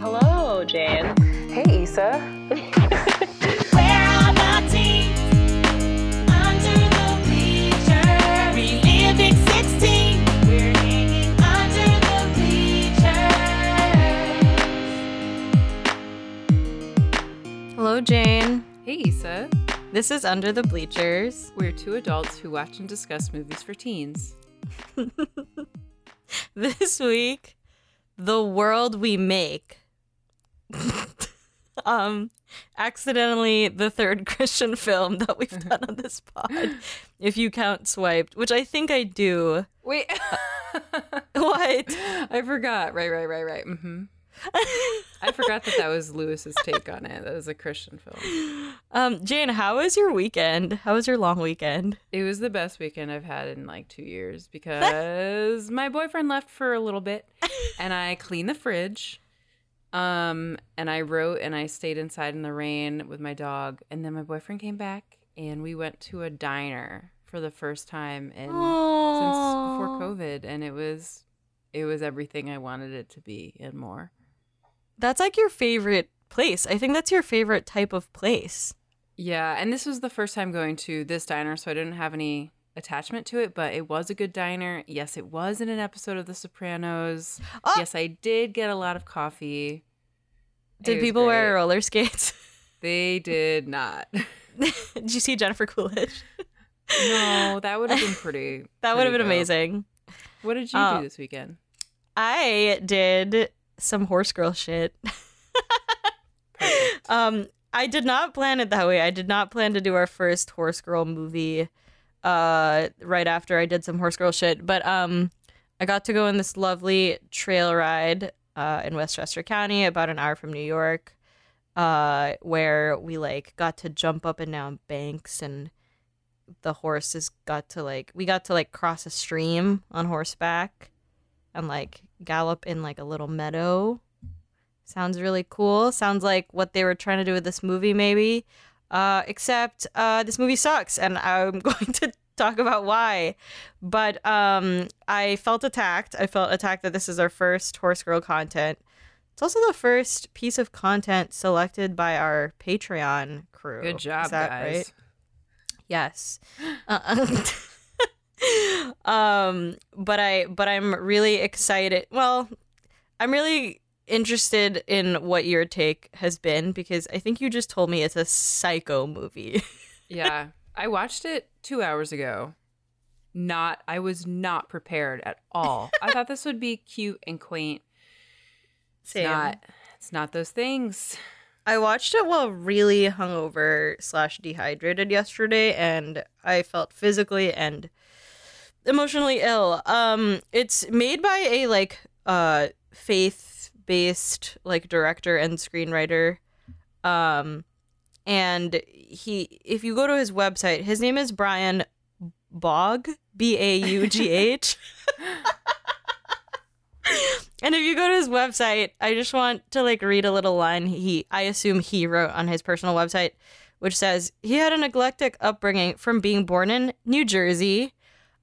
Hello, Jan. Hey, Issa. Where are the teens? Under the bleachers. Reliving 16. We're hanging under the bleachers. Hello, Jane. Hey, Issa. This is Under the Bleachers. We're two adults who watch and discuss movies for teens. This week, The World We Make. um, accidentally the third Christian film that we've done on this pod, if you count Swiped, which I think I do. Wait. What? I forgot. Right, right, right, right. Mm-hmm. I forgot that that was Lewis's take on it. That was a Christian film. Um, Jane, how was your weekend? How was your long weekend? It was the best weekend I've had in like two years because my boyfriend left for a little bit and I cleaned the fridge. Um, and I wrote and I stayed inside in the rain with my dog. And then my boyfriend came back and we went to a diner for the first time in since before COVID. And it was it was everything I wanted it to be and more. That's like your favorite place. I think that's your favorite type of place. Yeah, and this was the first time going to this diner, so I didn't have any attachment to it, but it was a good diner. Yes, it was in an episode of The Sopranos. Oh! Yes, I did get a lot of coffee. Did people wear roller skates? They did not. Did you see Jennifer Coolidge? no, that would have been pretty. That would have been dope. amazing. What did you Uh, do this weekend? I did some horse girl shit. Um, I did not plan it that way. I did not plan to do our first horse girl movie uh right after I did some horse girl shit, but um I got to go on this lovely trail ride uh in Westchester County about an hour from New York uh where we like got to jump up and down banks and the horses got to like we got to like cross a stream on horseback and like gallop in like a little meadow Sounds really cool. Sounds like what they were trying to do with this movie, maybe. Uh, except uh, this movie sucks, and I'm going to talk about why. But um, I felt attacked. I felt attacked that this is our first Horse Girl content. It's also the first piece of content selected by our Patreon crew. Good job, Is that guys. right? Yes. Uh, um, but I but I'm really excited. Well, I'm really interested in what your take has been because I think you just told me it's a psycho movie. yeah, I watched it two hours ago. Not, I was not prepared at all. I thought this would be cute and quaint. It's not. It's not those things. I watched it while really hungover slash dehydrated yesterday, and I felt physically and emotionally ill. Um, it's made by a like uh faith based like director and screenwriter. Um, and he, if you go to his website, his name is Brian Baugh B A U G H. And if you go to his website, I just want to like read a little line he I assume he wrote on his personal website, which says he had an eclectic upbringing from being born in New Jersey,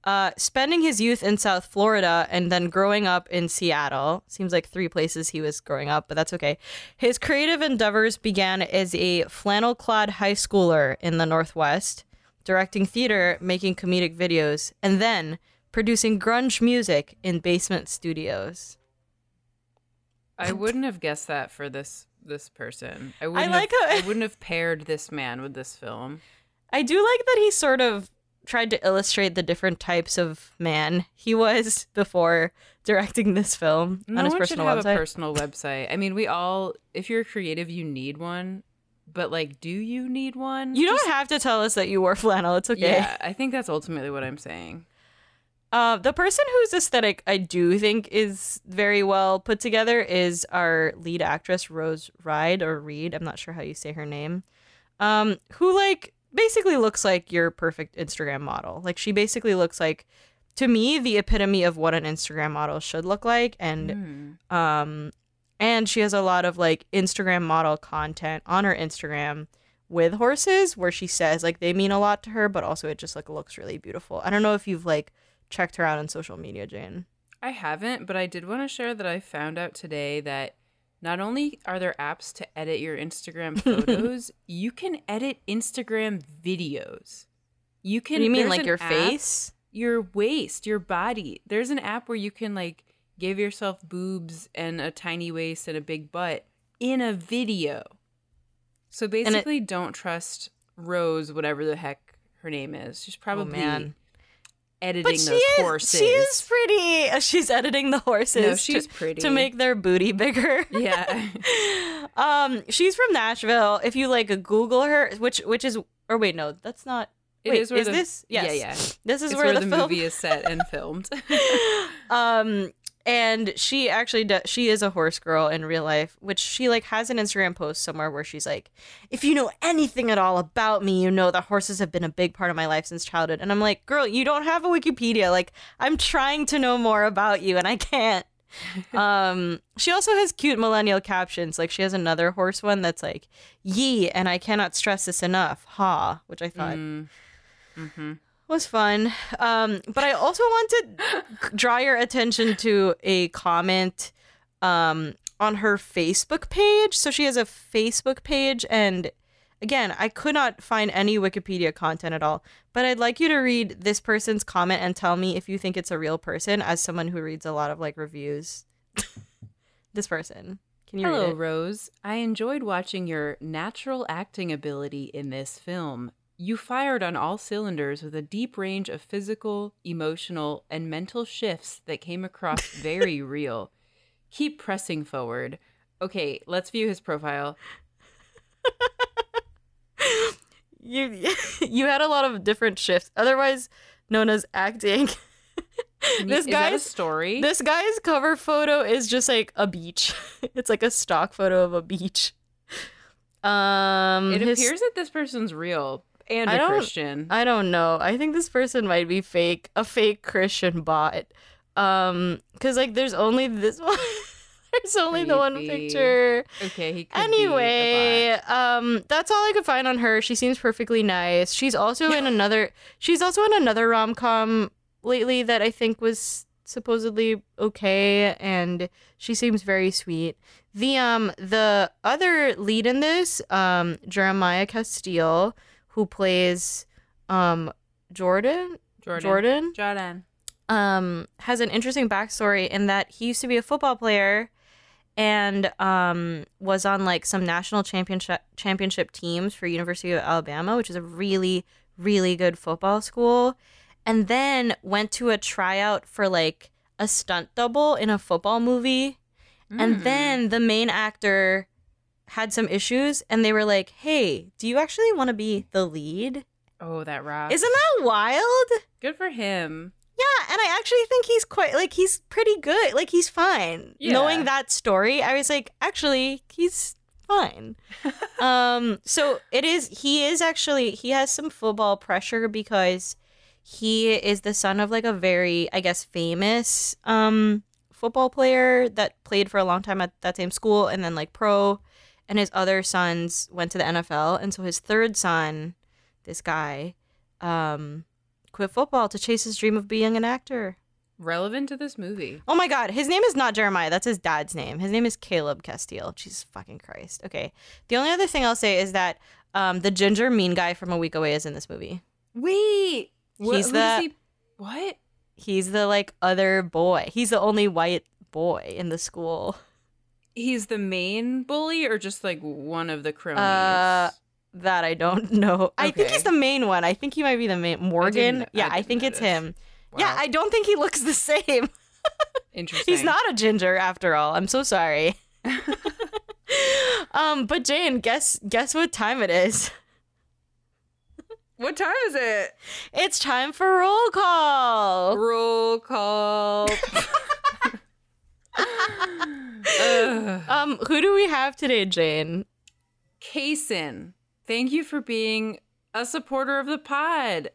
uh, spending his youth in South Florida, and then growing up in Seattle. Seems like three places he was growing up, but that's okay. His creative endeavors began as a flannel clad high schooler in the Northwest, directing theater, making comedic videos, and then producing grunge music in basement studios. I wouldn't have guessed that for this this person. I wouldn't like have, how- I wouldn't have paired this man with this film. I do like that he sort of tried to illustrate the different types of man he was before directing this film No on his one should personal have website. a personal website. I mean, we all if you're creative, you need one. But like, do you need one? you don't Just- have to tell us that you wore flannel. It's okay. Yeah, I think that's ultimately what I'm saying. Uh, the person whose aesthetic I do think is very well put together is our lead actress Rose Ride or Reed. I'm not sure how you say her name. Um, who like basically looks like your perfect Instagram model. Like she basically looks like to me the epitome of what an Instagram model should look like, and Hmm. um, and she has a lot of like Instagram model content on her Instagram with horses where she says like they mean a lot to her, but also it just like looks really beautiful. I don't know if you've like checked her out on social media, Jane. I haven't, but I did want to share that I found out today that not only are there apps to edit your Instagram photos, you can edit Instagram videos. You can you mean, like your app- face? your waist, your body. There's an app where you can like give yourself boobs and a tiny waist and a big butt in a video. So it- basically, don't trust Rose, whatever the heck her name is. She's oh, probably Oh, man. Editing But she those is, horses. she is pretty. uh, She's editing the horses. No, she's to, pretty. to make their booty bigger. yeah. um, she's from Nashville. If you like Google her, which which is or wait, no, that's not. It wait, is the- this? Yeah, Yes. yeah. This is where, where, the, the, movie is set and filmed. um, and she actually does, she is a horse girl in real life, which she like has an Instagram post somewhere where she's like, "If you know anything at all about me, you know that horses have been a big part of my life since childhood." And I'm like, "Girl, you don't have a Wikipedia. Like, I'm trying to know more about you, and I can't." um she also has cute millennial captions like she has another horse one that's like ye and i cannot stress this enough ha which i thought Mm. hmm was fun. Um, but I also want to draw your attention to a comment um, on her Facebook page. So she has a Facebook page, and again, I could not find any Wikipedia content at all. But I'd like you to read this person's comment and tell me if you think it's a real person, as someone who reads a lot of like reviews. this person. Can you Hello, read it? Rose. I enjoyed watching your natural acting ability in this film. You fired on all cylinders with a deep range of physical, emotional, and mental shifts that came across very real. Keep pressing forward. Okay, let's view his profile. You you had a lot of different shifts, otherwise known as acting. This is that a guy's- story. This guy's cover photo is just like a beach. it's like a stock photo of a beach. Um, it his- appears that this person's real and I a Christian. I don't know. I think this person might be fake, a fake Christian bot. Um, because like there's only this one. there's only the one picture. okay, he could Anyway, um, that's all I could find on her. She seems perfectly nice. She's also in another. She's also in another rom com lately that I think was supposedly okay, and she seems very sweet. The um the other lead in this, um, Jeremiah Castille, who plays um Jordan Jordan. Jordan Jordan. um, has an interesting backstory in that he used to be a football player and um, was on like some national championship championship teams for University of Alabama, which is a really really good football school, and then went to a tryout for like a stunt double in a football movie, and Mm. then the main actor had some issues, and they were like, "Hey, do you actually want to be the lead?" Oh, that rock. Isn't that wild? Good for him. Yeah, and I actually think he's quite like he's pretty good. Like he's fine. Yeah. Knowing that story, I was like, actually, he's fine. um, so it is he is actually he has some football pressure because he is the son of like a very, I guess, famous um football player that played for a long time at that same school and then like pro and his other sons went to the NFL and so his third son, this guy, um quit football to chase his dream of being an actor. Relevant to this movie. Oh my god, his name is not Jeremiah. That's his dad's name. His name is Caleb Castille. Jesus fucking Christ. Okay. The only other thing I'll say is that um, the ginger mean guy from A Week Away is in this movie. Wait. He's the- he- What? He's the like other boy. He's the only white boy in the school. He's the main bully or just like one of the cronies? Uh, That I don't know. I think he's the main one. I think he might be the main Morgan. I yeah, I, didn't think it's notice. him. Yeah, I don't think he looks the same. Interesting. He's not a ginger after all. I'm so sorry. um, but Jane, guess guess what time it is? What time is it? It's time for roll call. Roll call. Um, who do we have today, Jane? Kaysen, thank you for being a supporter of the pod.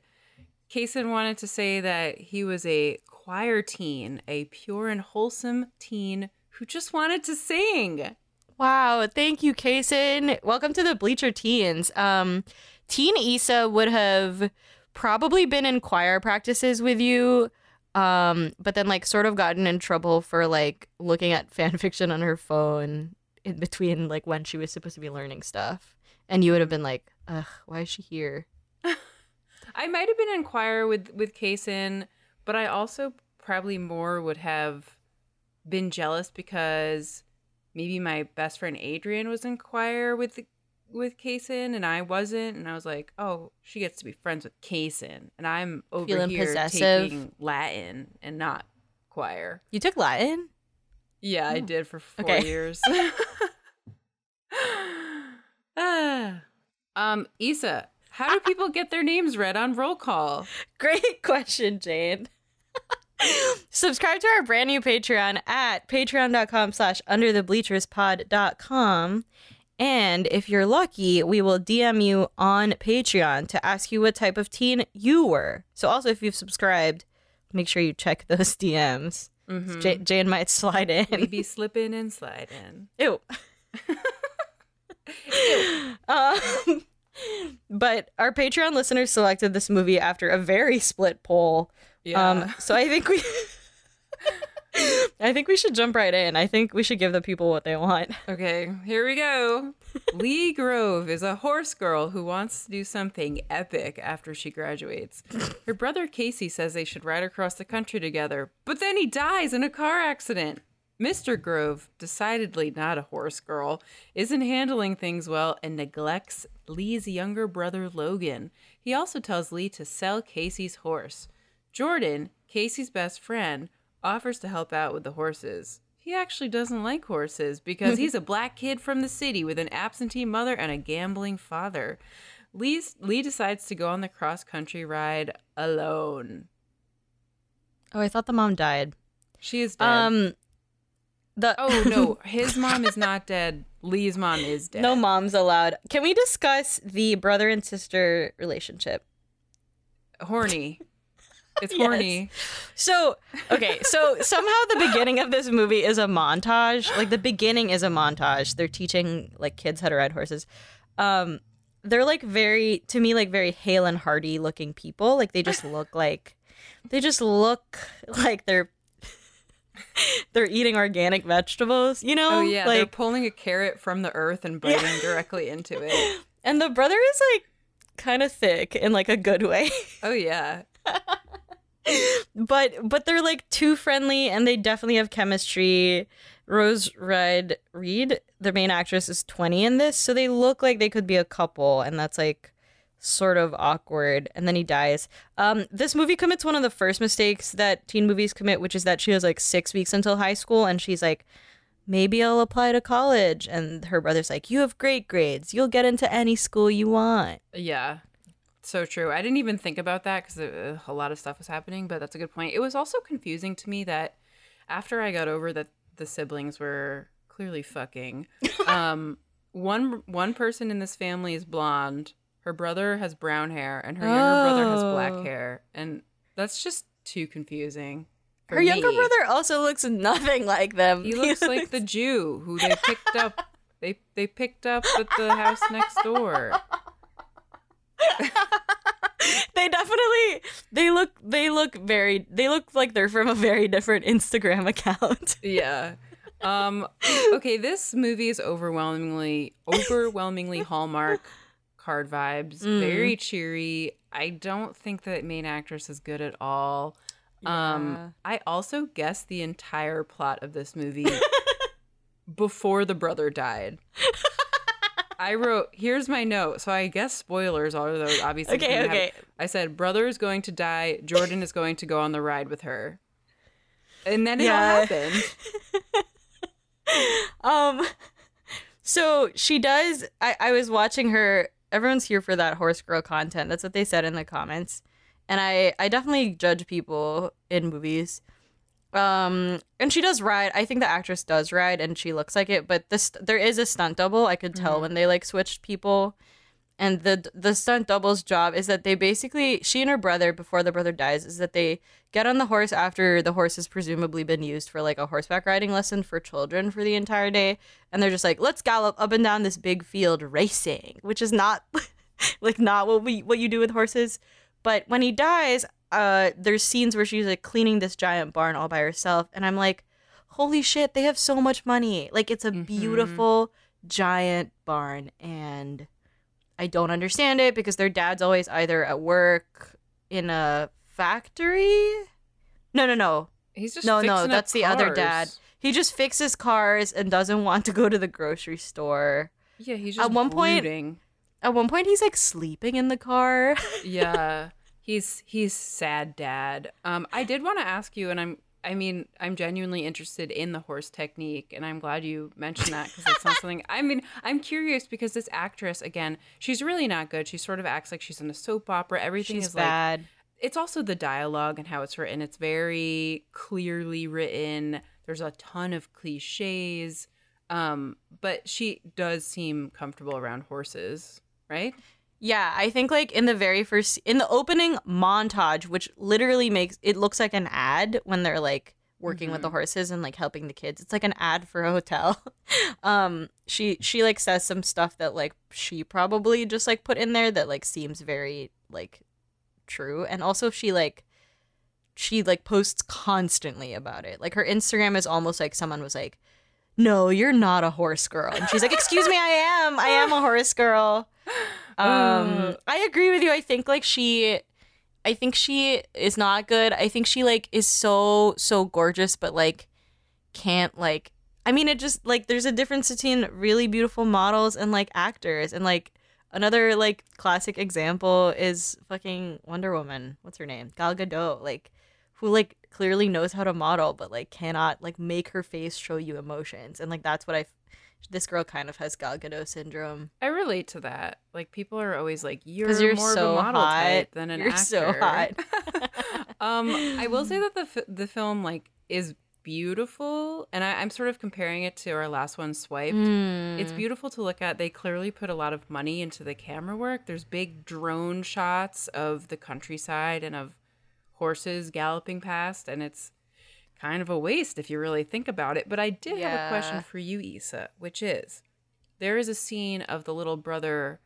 Kaysen wanted to say that he was a choir teen, a pure and wholesome teen who just wanted to sing. Wow, thank you, Kaysen. Welcome to the Bleacher Teens. Um, Teen Issa would have probably been in choir practices with you, um, but then like sort of gotten in trouble for like looking at fan fiction on her phone in between like when she was supposed to be learning stuff, and you would have been like, "Ugh, why is she here?" I might have been in choir with with Kaysen, but I also probably more would have been jealous because maybe my best friend Adrian was in choir with with Kaysen and I wasn't, and I was like, oh, she gets to be friends with Kaysen, and I'm over Feeling here possessive. taking Latin and not choir. You took Latin. Yeah, I Oh. did for four Okay. years. ah. Um, Issa, how do people get their names read on roll call? Great question, Jane. Subscribe to our brand new Patreon at patreon.com slash underthebleacherspod.com. And if you're lucky, we will DM you on Patreon to ask you what type of teen you were. So also if you've subscribed, make sure you check those DMs. Mm-hmm. J- Jane might slide in. we be slipping and sliding. Ew. um, but our Patreon listeners selected this movie after a very split poll. Yeah. Um, so I think we, I think we should jump right in. I think we should give the people what they want. okay, here we go. Lee Grove is a horse girl who wants to do something epic after she graduates. Her brother Casey says they should ride across the country together, but then he dies in a car accident. Mr. Grove, decidedly not a horse girl, isn't handling things well and neglects Lee's younger brother Logan. He also tells Lee to sell Casey's horse. Jordan, Casey's best friend, offers to help out with the horses. He actually doesn't like horses because he's a black kid from the city with an absentee mother and a gambling father. Lee's, Lee decides to go on the cross country ride alone. Oh, I thought the mom died. She is dead. Um, the oh no, his mom is not dead. Lee's mom is dead. no moms allowed. Can we discuss the brother and sister relationship? horny. It's Yes. So, okay, so somehow the beginning of this movie is a montage. Like the beginning is a montage. They're teaching like kids how to ride horses. Um they're like very to me like very hale and hearty looking people. Like they just look like they just look like they're they're eating organic vegetables, you know? Oh yeah, they're Like pulling a carrot from the earth and biting directly into it. and the brother is like kind of thick in like a good way. Oh yeah. But but they're like too friendly and they definitely have chemistry. Rose Red Reed, the main actress, is 20 in this, so they look like they could be a couple, and that's like sort of awkward. And then he dies. Um, this movie commits one of the first mistakes that teen movies commit, which is that she has like six weeks until high school, and she's like, maybe I'll apply to college. And her brother's like, you have great grades, you'll get into any school you want. Yeah. So true. I didn't even think about that because uh, a lot of stuff was happening, but that's a good point. It was also confusing to me that after I got over that the siblings were clearly fucking, um, one one person in this family is blonde, her brother has brown hair, and her younger brother has Oh. black hair, and that's just too confusing. Her younger brother also looks nothing like them. He looks like the Jew who they picked up. They they picked up at the house next door. they definitely they look they look very they look like they're from a very different Instagram account. Yeah. Um okay, this movie is overwhelmingly overwhelmingly Hallmark card vibes. Mm. Very cheery. I don't think the main actress is good at all. Yeah. Um I also guessed the entire plot of this movie before the brother died. I wrote, here's my note. So I guess spoilers are those obviously. Okay, didn't have- okay. I said, brother is going to die. Jordan is going to go on the ride with her. And then it all Yeah. happened. um so she does I, I was watching her everyone's here for that horse girl content. That's what they said in the comments. And I I definitely judge people in movies. Um and she does ride. I think the actress does ride and she looks like it, but this there is a stunt double. I could tell when they like switched people. And the the stunt double's job is that they basically she and her brother before the brother dies is that they get on the horse after the horse has presumably been used for like a horseback riding lesson for children for the entire day and they're just like let's gallop up and down this big field racing which is not like not what we what you do with horses but when he dies uh there's scenes where she's like cleaning this giant barn all by herself and i'm like holy shit, they have so much money. Like it's a Mhm. beautiful giant barn and I don't understand it because their dad's always either at work in a factory. No, no, no. He's just No, no, that's the other dad. He just fixes cars and doesn't want to go to the grocery store. Yeah, he's At one point- At one point he's like sleeping in the car. yeah he's he's sad dad. Um i did want to ask you and i'm i mean i'm genuinely interested in the horse technique and i'm glad you mentioned that because it's not something i mean i'm curious because this actress again she's really not good. She sort of acts like she's in a soap opera. Everything She's is like bad. it's also the dialogue and how it's written. It's very clearly written. There's a ton of cliches. Um but she does seem comfortable around horses right Yeah, I think like in the very first in the opening montage, which literally makes it looks like an ad when they're like working with the horses and like helping the kids. It's like an ad for a hotel. um she she like says some stuff that like she probably just like put in there that like seems very like true and also she like she like posts constantly about it. Like her Instagram is almost like someone was like, "No, you're not a horse girl." And she's like, "Excuse me, I am. I am a horse girl." Um, I agree with you. I think like she I think she is not good. I think she like is so so gorgeous but like can't like I mean it just like there's a difference between really beautiful models and like actors and like another like classic example is fucking Wonder Woman. What's her name? Gal Gadot. Like who like clearly knows how to model but like cannot like make her face show you emotions and like that's what I this girl kind of has Gal Gadot syndrome. I relate to that. Like people are always like, "You're, you're more so of a model hot. type than an You're actor." so hot. um, I will say that the f- the film like is beautiful, and I, I'm sort of comparing it to our last one, Swiped. Mm. It's beautiful to look at. They clearly put a lot of money into the camera work. There's big drone shots of the countryside and of horses galloping past, and it's kind of a waste if you really think about it. But I did have a question for you, Issa, which is there is a scene of the little brother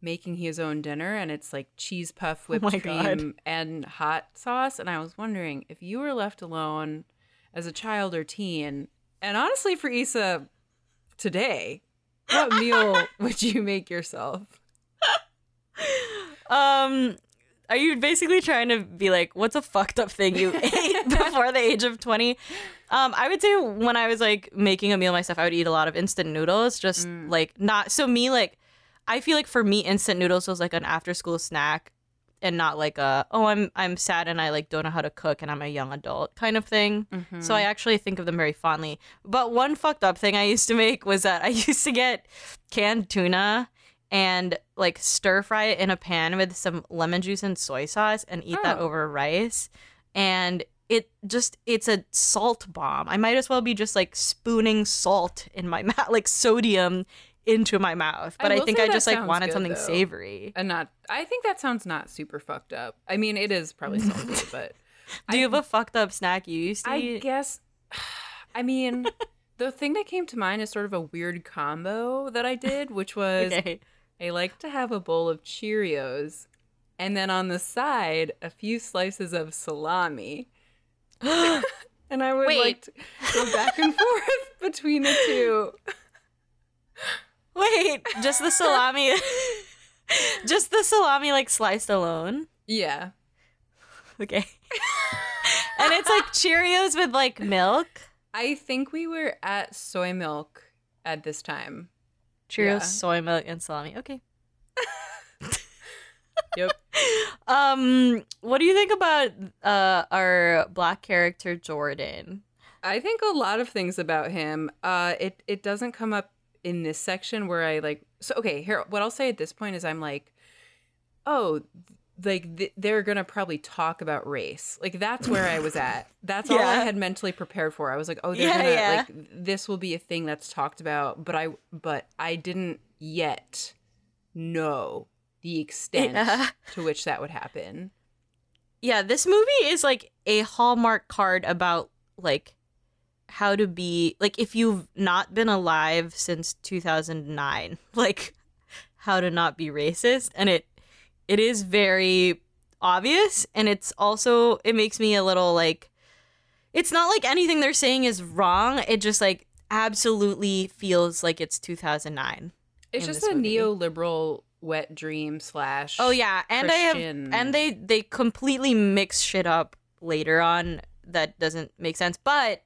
making his own dinner and it's like cheese puff whipped Oh cream God. and hot sauce and i was wondering if you were left alone as a child or teen and honestly for Issa today what meal would you make yourself Um, are you basically trying to be like, what's a fucked up thing you ate before the age of 20? Um, I would say when I was like making a meal myself, I would eat a lot of instant noodles, just like not so me, like, I feel like for me, instant noodles was like an after school snack and not like a, oh, I'm, I'm sad and I like don't know how to cook and I'm a young adult kind of thing. So I actually think of them very fondly. But one fucked up thing I used to make was that I used to get canned tuna and like stir fry it in a pan with some lemon juice and soy sauce and eat that Oh. over rice. And it just it's a salt bomb. I might as well be just like spooning salt in my mouth, like sodium into my mouth. But I, will think I just like wanted good, something though. savory. and not i think that sounds not super fucked up i mean it is probably salty but Do you have a fucked up snack you used to I eat? guess. I mean, the thing that came to mind is sort of a weird combo that I did, which was Okay. I like to have a bowl of Cheerios, and then on the side a few slices of salami, and I would Wait. like to go back and forth between the two. Wait, just the salami. just the salami like sliced alone. Yeah, Okay. and it's like Cheerios with like milk. I think we were at soy milk at this time. Cheerios, Yeah. soy milk, and salami. Okay. Yep. Um, what do you think about uh our black character Jordan? I think a lot of things about him. Uh, it it doesn't come up in this section where I like. So okay, here what I'll say at this point is I'm like, oh, like th- they're gonna probably talk about race. Like that's where I was at. That's all I had mentally prepared for. I was like, oh, they're Yeah, gonna yeah. like this will be a thing that's talked about. But I but I didn't yet know the extent Yeah. to which that would happen. Yeah, this movie is like a hallmark card about like how to be like if you've not been alive since 2009, like how to not be racist and it it is very obvious and it's also it makes me a little like it's not like anything they're saying is wrong. It just like absolutely feels like it's 2009. It's just a movie. neoliberal wet dream slash. Oh yeah, and I have and they they completely mix shit up later on that doesn't make sense. But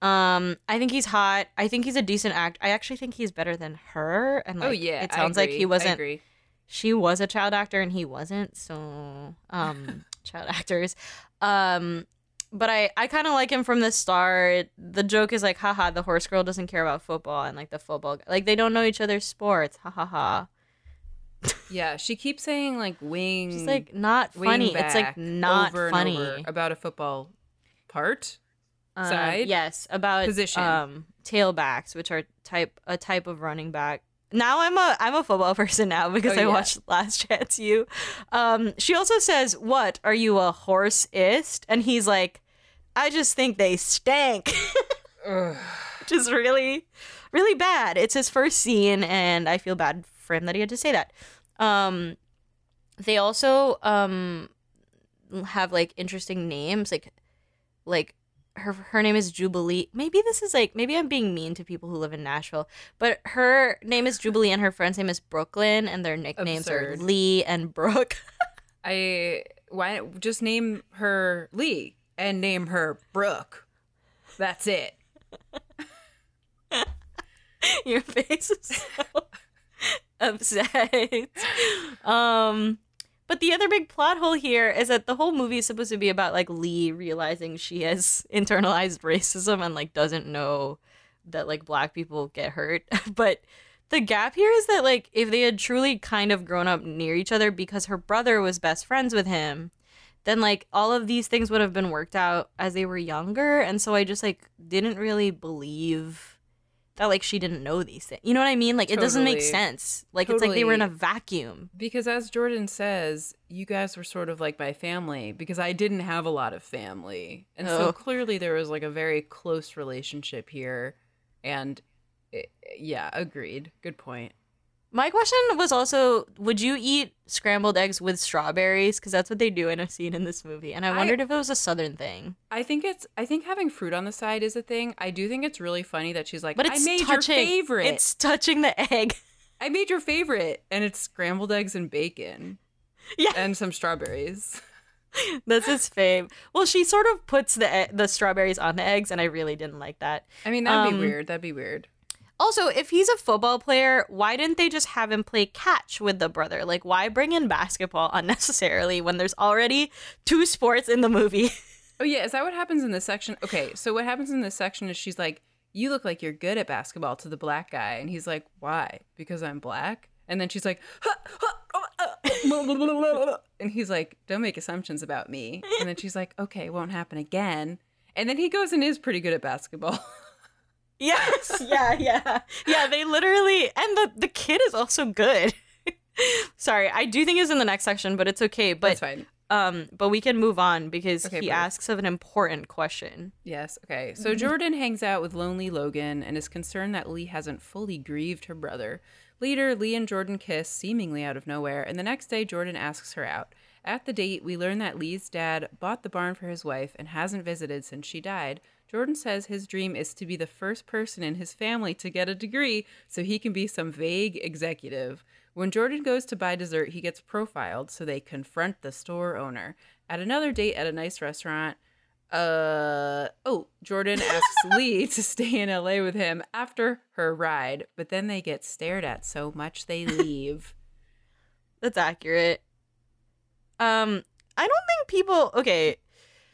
um I think he's hot. I think he's a decent act. I actually think he's better than her and like oh yeah. it sounds like he wasn't agree. She was a child actor and he wasn't so um child actors um but i i kind of like him from the start the joke is like haha the horse girl doesn't care about football and like the football like they don't know each other's sports ha ha ha Yeah, she keeps saying like wing. just like not funny it's like not funny about a football part. Um, side? yes about Position. um tailbacks which are type a type of running back now i'm a i'm a football person now because Oh, i yeah. watched Last Chance U um she also says what? Are you a horseist? And he's like i just think they stank. Which is really really bad. It's his first scene and i feel bad for him that he had to say that. Um they also um have like interesting names like like her her name is Jubilee. Maybe this is like maybe I'm being mean to people who live in Nashville, but her name is Jubilee and her friend's name is Brooklyn and their nicknames Absurd. are Lee and Brooke. I why just name her Lee and name her Brooke. That's it. Your face is so upset. Um but the other big plot hole here is that the whole movie is supposed to be about like Lee realizing she has internalized racism and like doesn't know that like black people get hurt. but the gap here is that like if they had truly kind of grown up near each other because her brother was best friends with him, then like all of these things would have been worked out as they were younger. And so I just like didn't really believe that like she didn't know these things. You know what I mean? Like it doesn't make sense. Like it's like they were in a vacuum. Because as Jordan says, you guys were sort of like my family because I didn't have a lot of family. And so Oh. clearly there was like a very close relationship here. And it, yeah, agreed. Good point. My question was also would you eat scrambled eggs with strawberries because that's what they do in a scene in this movie. And I I- wondered if it was a southern thing. I think it's I think having fruit on the side is a thing. I do think it's really funny that she's like, But I it's made touching your favorite. It's touching the egg. I made your favorite. And it's scrambled eggs and bacon. Yeah. And some strawberries. That's his fave. Well, she sort of puts the e- the strawberries on the eggs, and I really didn't like that. I mean, that'd Um, be weird. That'd be weird. Also, if he's a football player, why didn't they just have him play catch with the brother? Like, why bring in basketball unnecessarily when there's already two sports in the movie? Oh yeah, is that what happens in this section? Okay, so what happens in this section is she's like, "You look like you're good at basketball" to the black guy, and he's like, "Why? Because I'm black?" And then she's like, "Huh, huh, oh, uh," and he's like, "Don't make assumptions about me." And then she's like, "Okay, won't happen again." And then he goes and is pretty good at basketball. Yes, yeah, yeah. Yeah, they literally and the the kid is also good. Sorry, I do think it's in the next section, but it's okay. But That's fine. um but we can move on because Okay, he perfect. asks of an important question. Yes. Okay. So Jordan hangs out with lonely Logan and is concerned that Lee hasn't fully grieved her brother. Later, Lee and Jordan kiss, seemingly out of nowhere, and the next day, Jordan asks her out. At the date, we learn that Lee's dad bought the barn for his wife and hasn't visited since she died. Jordan says his dream is to be the first person in his family to get a degree so he can be some vague executive. When Jordan goes to buy dessert, he gets profiled, so they confront the store owner. At another date at a nice restaurant, uh oh jordan asks lee to stay in la with him after her ride but then they get stared at so much they leave That's accurate. Um, I don't think people. Okay,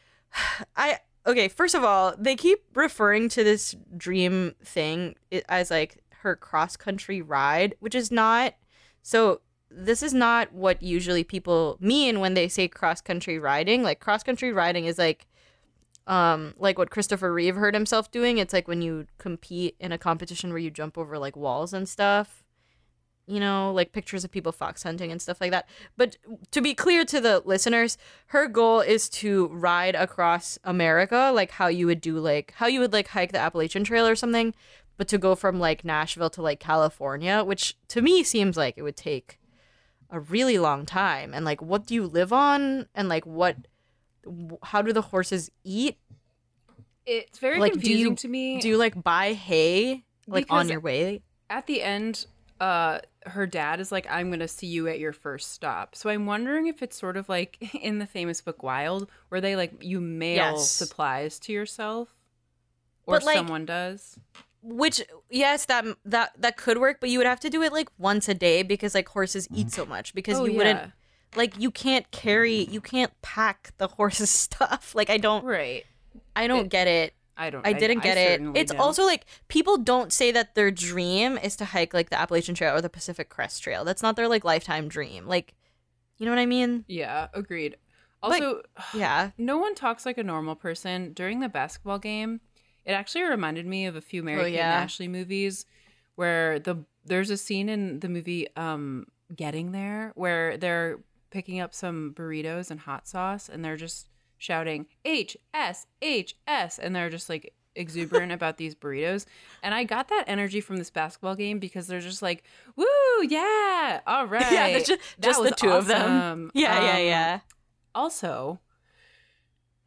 I okay. First of all, they keep referring to this dream thing as like her cross country ride, which is not. So this is not what usually people mean when they say cross country riding. Like cross country riding is like um like what Christopher Reeve heard himself doing. It's like when you compete in a competition where you jump over like walls and stuff. You know, like pictures of people fox hunting and stuff like that. But to be clear to the listeners, her goal is to ride across America, like how you would do like how you would like hike the Appalachian Trail or something, but to go from like Nashville to like California, which to me seems like it would take a really long time. And like what do you live on and like what how do the horses eat? It's very Like, do confusing you- to me. Do you like buy hay like on your way? at the end, uh, her dad is like, "I'm gonna see you at your first stop." So I'm wondering if it's sort of like in the famous book Wild, where they like you mail Yes. supplies to yourself, or But, like- someone does. Which yes, that that that could work, but you would have to do it like once a day because like horses eat so much because Oh, you yeah. wouldn't like you can't carry you can't pack the horse's stuff. Like I don't Right. I don't It- get it. I don't. I didn't get it. It's don't. also like people don't say that their dream is to hike like the Appalachian Trail or the Pacific Crest Trail. That's not their like lifetime dream. Like, you know what I mean? Yeah, agreed. Also, Yeah. no one talks like a normal person during the basketball game. It actually reminded me of a few Mary Kate Oh, yeah? and Ashley movies where the there's a scene in the movie um Getting There where they're picking up some burritos and hot sauce and they're just shouting H S H S and they're just like exuberant about these burritos and I got that energy from this basketball game because they're just like woo yeah all right Yeah, they're ju- That just the two of them. awesome." Yeah, yeah, Um, yeah. also,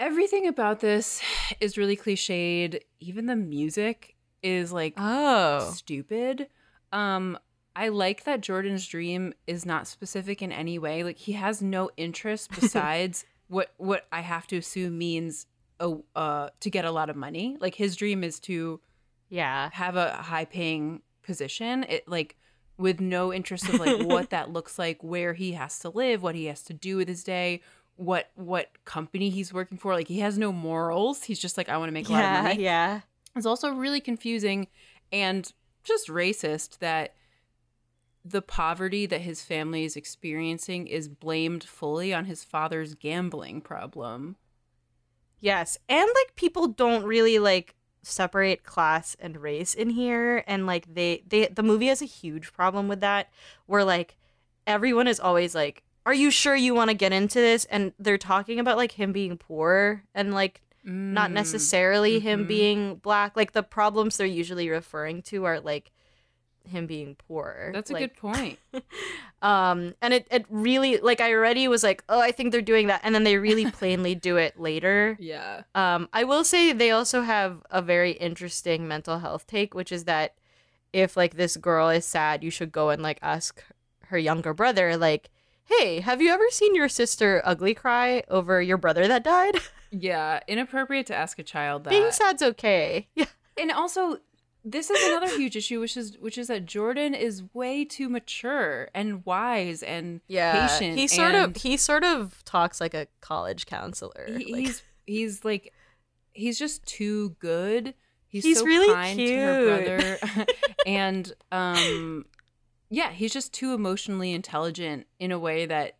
everything about this is really cliched. Even the music is like Oh. stupid. Um, I like that Jordan's dream is not specific in any way. Like he has no interest besides what what I have to assume means a uh to get a lot of money. Like his dream is to Yeah. have a high paying position. It like with no interest of like what that looks like, where he has to live, what he has to do with his day, what what company he's working for. Like he has no morals. He's just like I want to make a lot of money. yeah. It's also really confusing and just racist that the poverty that his family is experiencing is blamed fully on his father's gambling problem. Yes. And like people don't really like separate class and race in here and like they they the movie has a huge problem with that where like everyone is always like are you sure you want to get into this and they're talking about like him being poor and like not Mm, necessarily him mhm. being black like the problems they're usually referring to are like him being poor That's a like, good point. um and it, it really like i already was like oh i think they're doing that and then they really plainly do it later Yeah. um i will say they also have a very interesting mental health take which is that if like this girl is sad you should go and like ask her younger brother like hey have you ever seen your sister ugly cry over your brother that died Yeah, inappropriate to ask a child that. being sad's okay yeah and also, this is another huge issue, which is which is that Jordan is way too mature and wise and patient. he sort of he sort of talks like a college counselor he- like- he's he's like he's just too good. He's, He's so really kind to her brother, and um, yeah, he's just too emotionally intelligent in a way that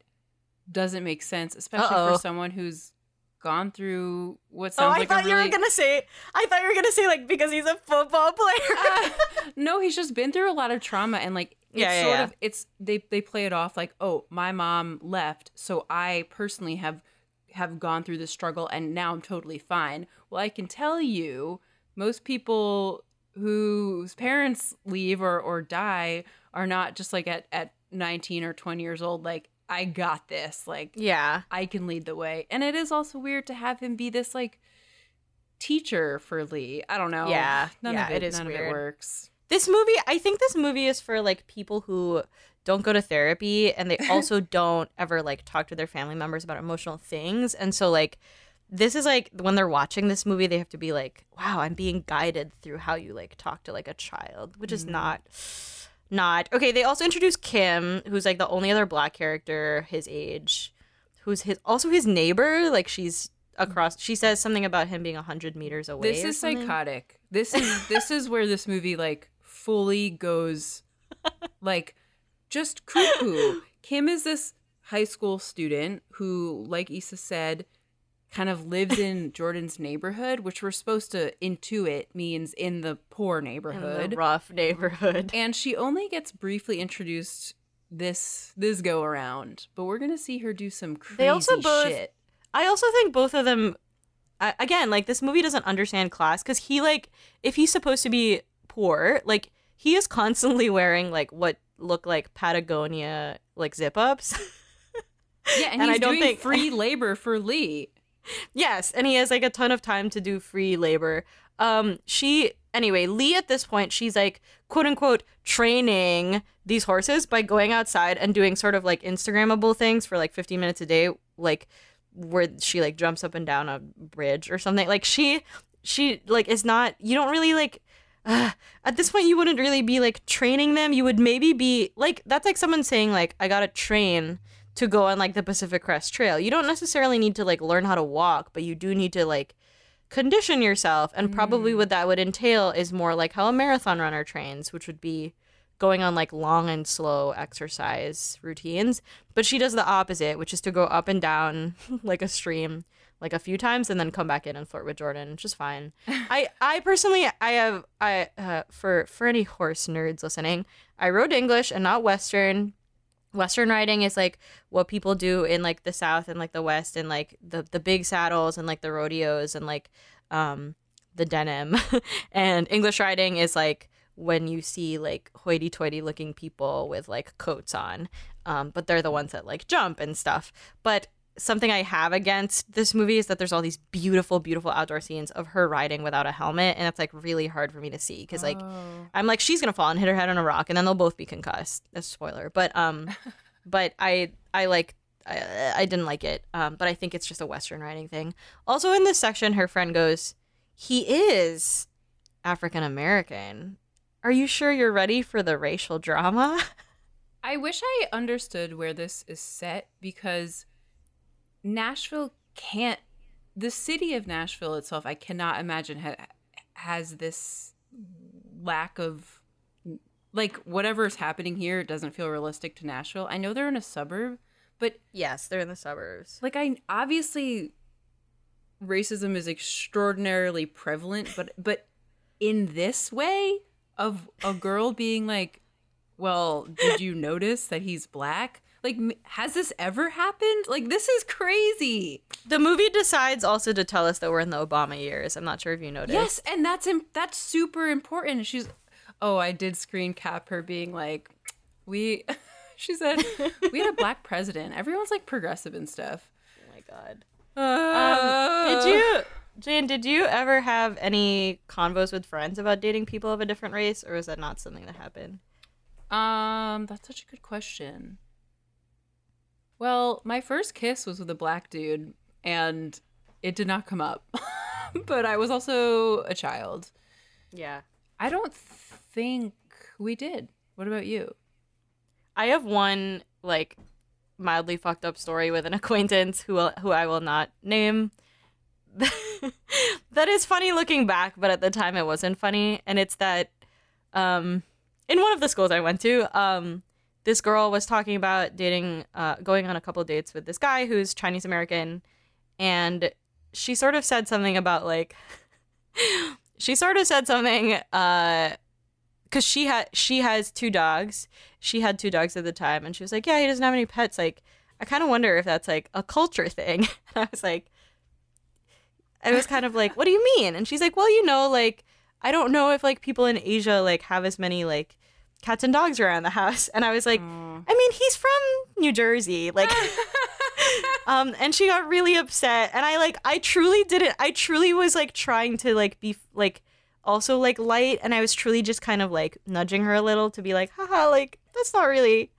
doesn't make sense, especially Uh-oh. for someone who's gone through what sounds Oh, I like thought a you were gonna say. I thought you were gonna say like because he's a football player. Uh, no, he's just been through a lot of trauma and like it's Yeah, yeah, sort yeah. of it's they they play it off like, "Oh, my mom left, so I personally have have gone through this struggle and now I'm totally fine." Well, I can tell you, most people whose parents leave or or die are not just like at at 19 or 20 years old like, "I got this." Like yeah, I can lead the way. And it is also weird to have him be this like teacher for Lee. I don't know. Yeah, none yeah, of it, it is none of it works. this movie. I think this movie is for like people who don't go to therapy and they also don't ever like talk to their family members about emotional things, and so like. This is like when they're watching this movie, they have to be like, "Wow, I'm being guided through how you like talk to like a child," which is mm-hmm. not, not okay. They also introduce Kim, who's like the only other black character his age, who's his also his neighbor. Like she's across. She says something about him being hundred meters away. This is something. psychotic. This is this is where this movie like fully goes like just cuckoo. Kim is this high school student who, like Issa said, kind of lives in Jordan's neighborhood, which we're supposed to intuit means in the poor In neighborhood. the rough neighborhood. and she only gets briefly introduced this this go around, but we're gonna see her do some crazy They also both- shit. I also think both of them, I again, like this movie doesn't understand class because he like if he's supposed to be poor, like he is constantly wearing like what look like Patagonia like zip ups. Yeah, and, and I he's don't doing think- free labor for Lee. Yes, and he has like a ton of time to do free labor. Um, she anyway, Lee at this point, she's like quote unquote training these horses by going outside and doing sort of like Instagrammable things for like 15 minutes a day, like where she like jumps up and down a bridge or something. Like she she like is not you don't really like uh, at this point you wouldn't really be like training them you would maybe be like that's like someone saying like i gotta train to go on like the pacific crest trail. You don't necessarily need to like learn how to walk but you do need to like condition yourself and probably what that would entail is more like how a marathon runner trains which would be going on like long and slow exercise routines. But she does the opposite which is to go up and down like a stream like a few times and then come back in and flirt with jordan which is fine. I i personally i have i uh, for for any horse nerds listening i rode english and not western Western riding is like what people do in like the South and like the West and like the the big saddles and like the rodeos and like um the denim. and English riding is like when you see like hoity toity looking people with like coats on. Um, but they're the ones that like jump and stuff. But something I have against this movie is that there's all these beautiful, beautiful outdoor scenes of her riding without a helmet, and it's like really hard for me to see because like I'm like she's gonna fall and hit her head on a rock, and then they'll both be concussed. That's a spoiler, but um, but I I like I, I didn't like it. Um, but I think it's just a Western riding thing. Also in this section, her friend goes, "He is African American. Are you sure you're ready for the racial drama?" I wish I understood where this is set because Nashville can't. The city of Nashville itself, I cannot imagine ha- has this lack of like whatever is happening here. It doesn't feel realistic to Nashville. I know they're in a suburb, but yes, they're in the suburbs. like I obviously racism is extraordinarily prevalent, but but in this way of a girl being like, "Well, did you notice that he's black?" Like, has this ever happened? Like, this is crazy. The movie decides also to tell us that we're in the Obama years. I'm not sure if you noticed. Yes, and that's im- that's super important. She's, oh, I did screen cap her being like, we. She said we had a black president. Everyone's like progressive and stuff. Oh my god. Uh, Did you, Jane? Did you ever have any convos with friends about dating people of a different race, or was that not something that happened? Um, that's such a good question. Well, my first kiss was with a black dude, and it did not come up. but I was also a child. Yeah. I don't think we did. What about you? I have one like mildly fucked up story with an acquaintance who will, who I will not name. that is funny looking back, but at the time it wasn't funny. And it's that um, in one of the schools I went to, um, this girl was talking about dating, uh, going on a couple dates with this guy who's Chinese American, and she sort of said something about like, she sort of said something, uh, because she had she has two dogs. She had two dogs at the time, and she was like, "Yeah, he doesn't have any pets." Like, I kind of wonder if that's like a culture thing. And I was like, I was kind of like, "What do you mean?" And she's like, "Well, you know, like I don't know if like people in Asia like have as many like cats and dogs around the house." And I was like, Mm. "I mean, he's from New Jersey, like." um and she got really upset and i like i truly didn't i truly was like trying to like be like also like light and i was truly just kind of like nudging her a little to be like haha like that's not really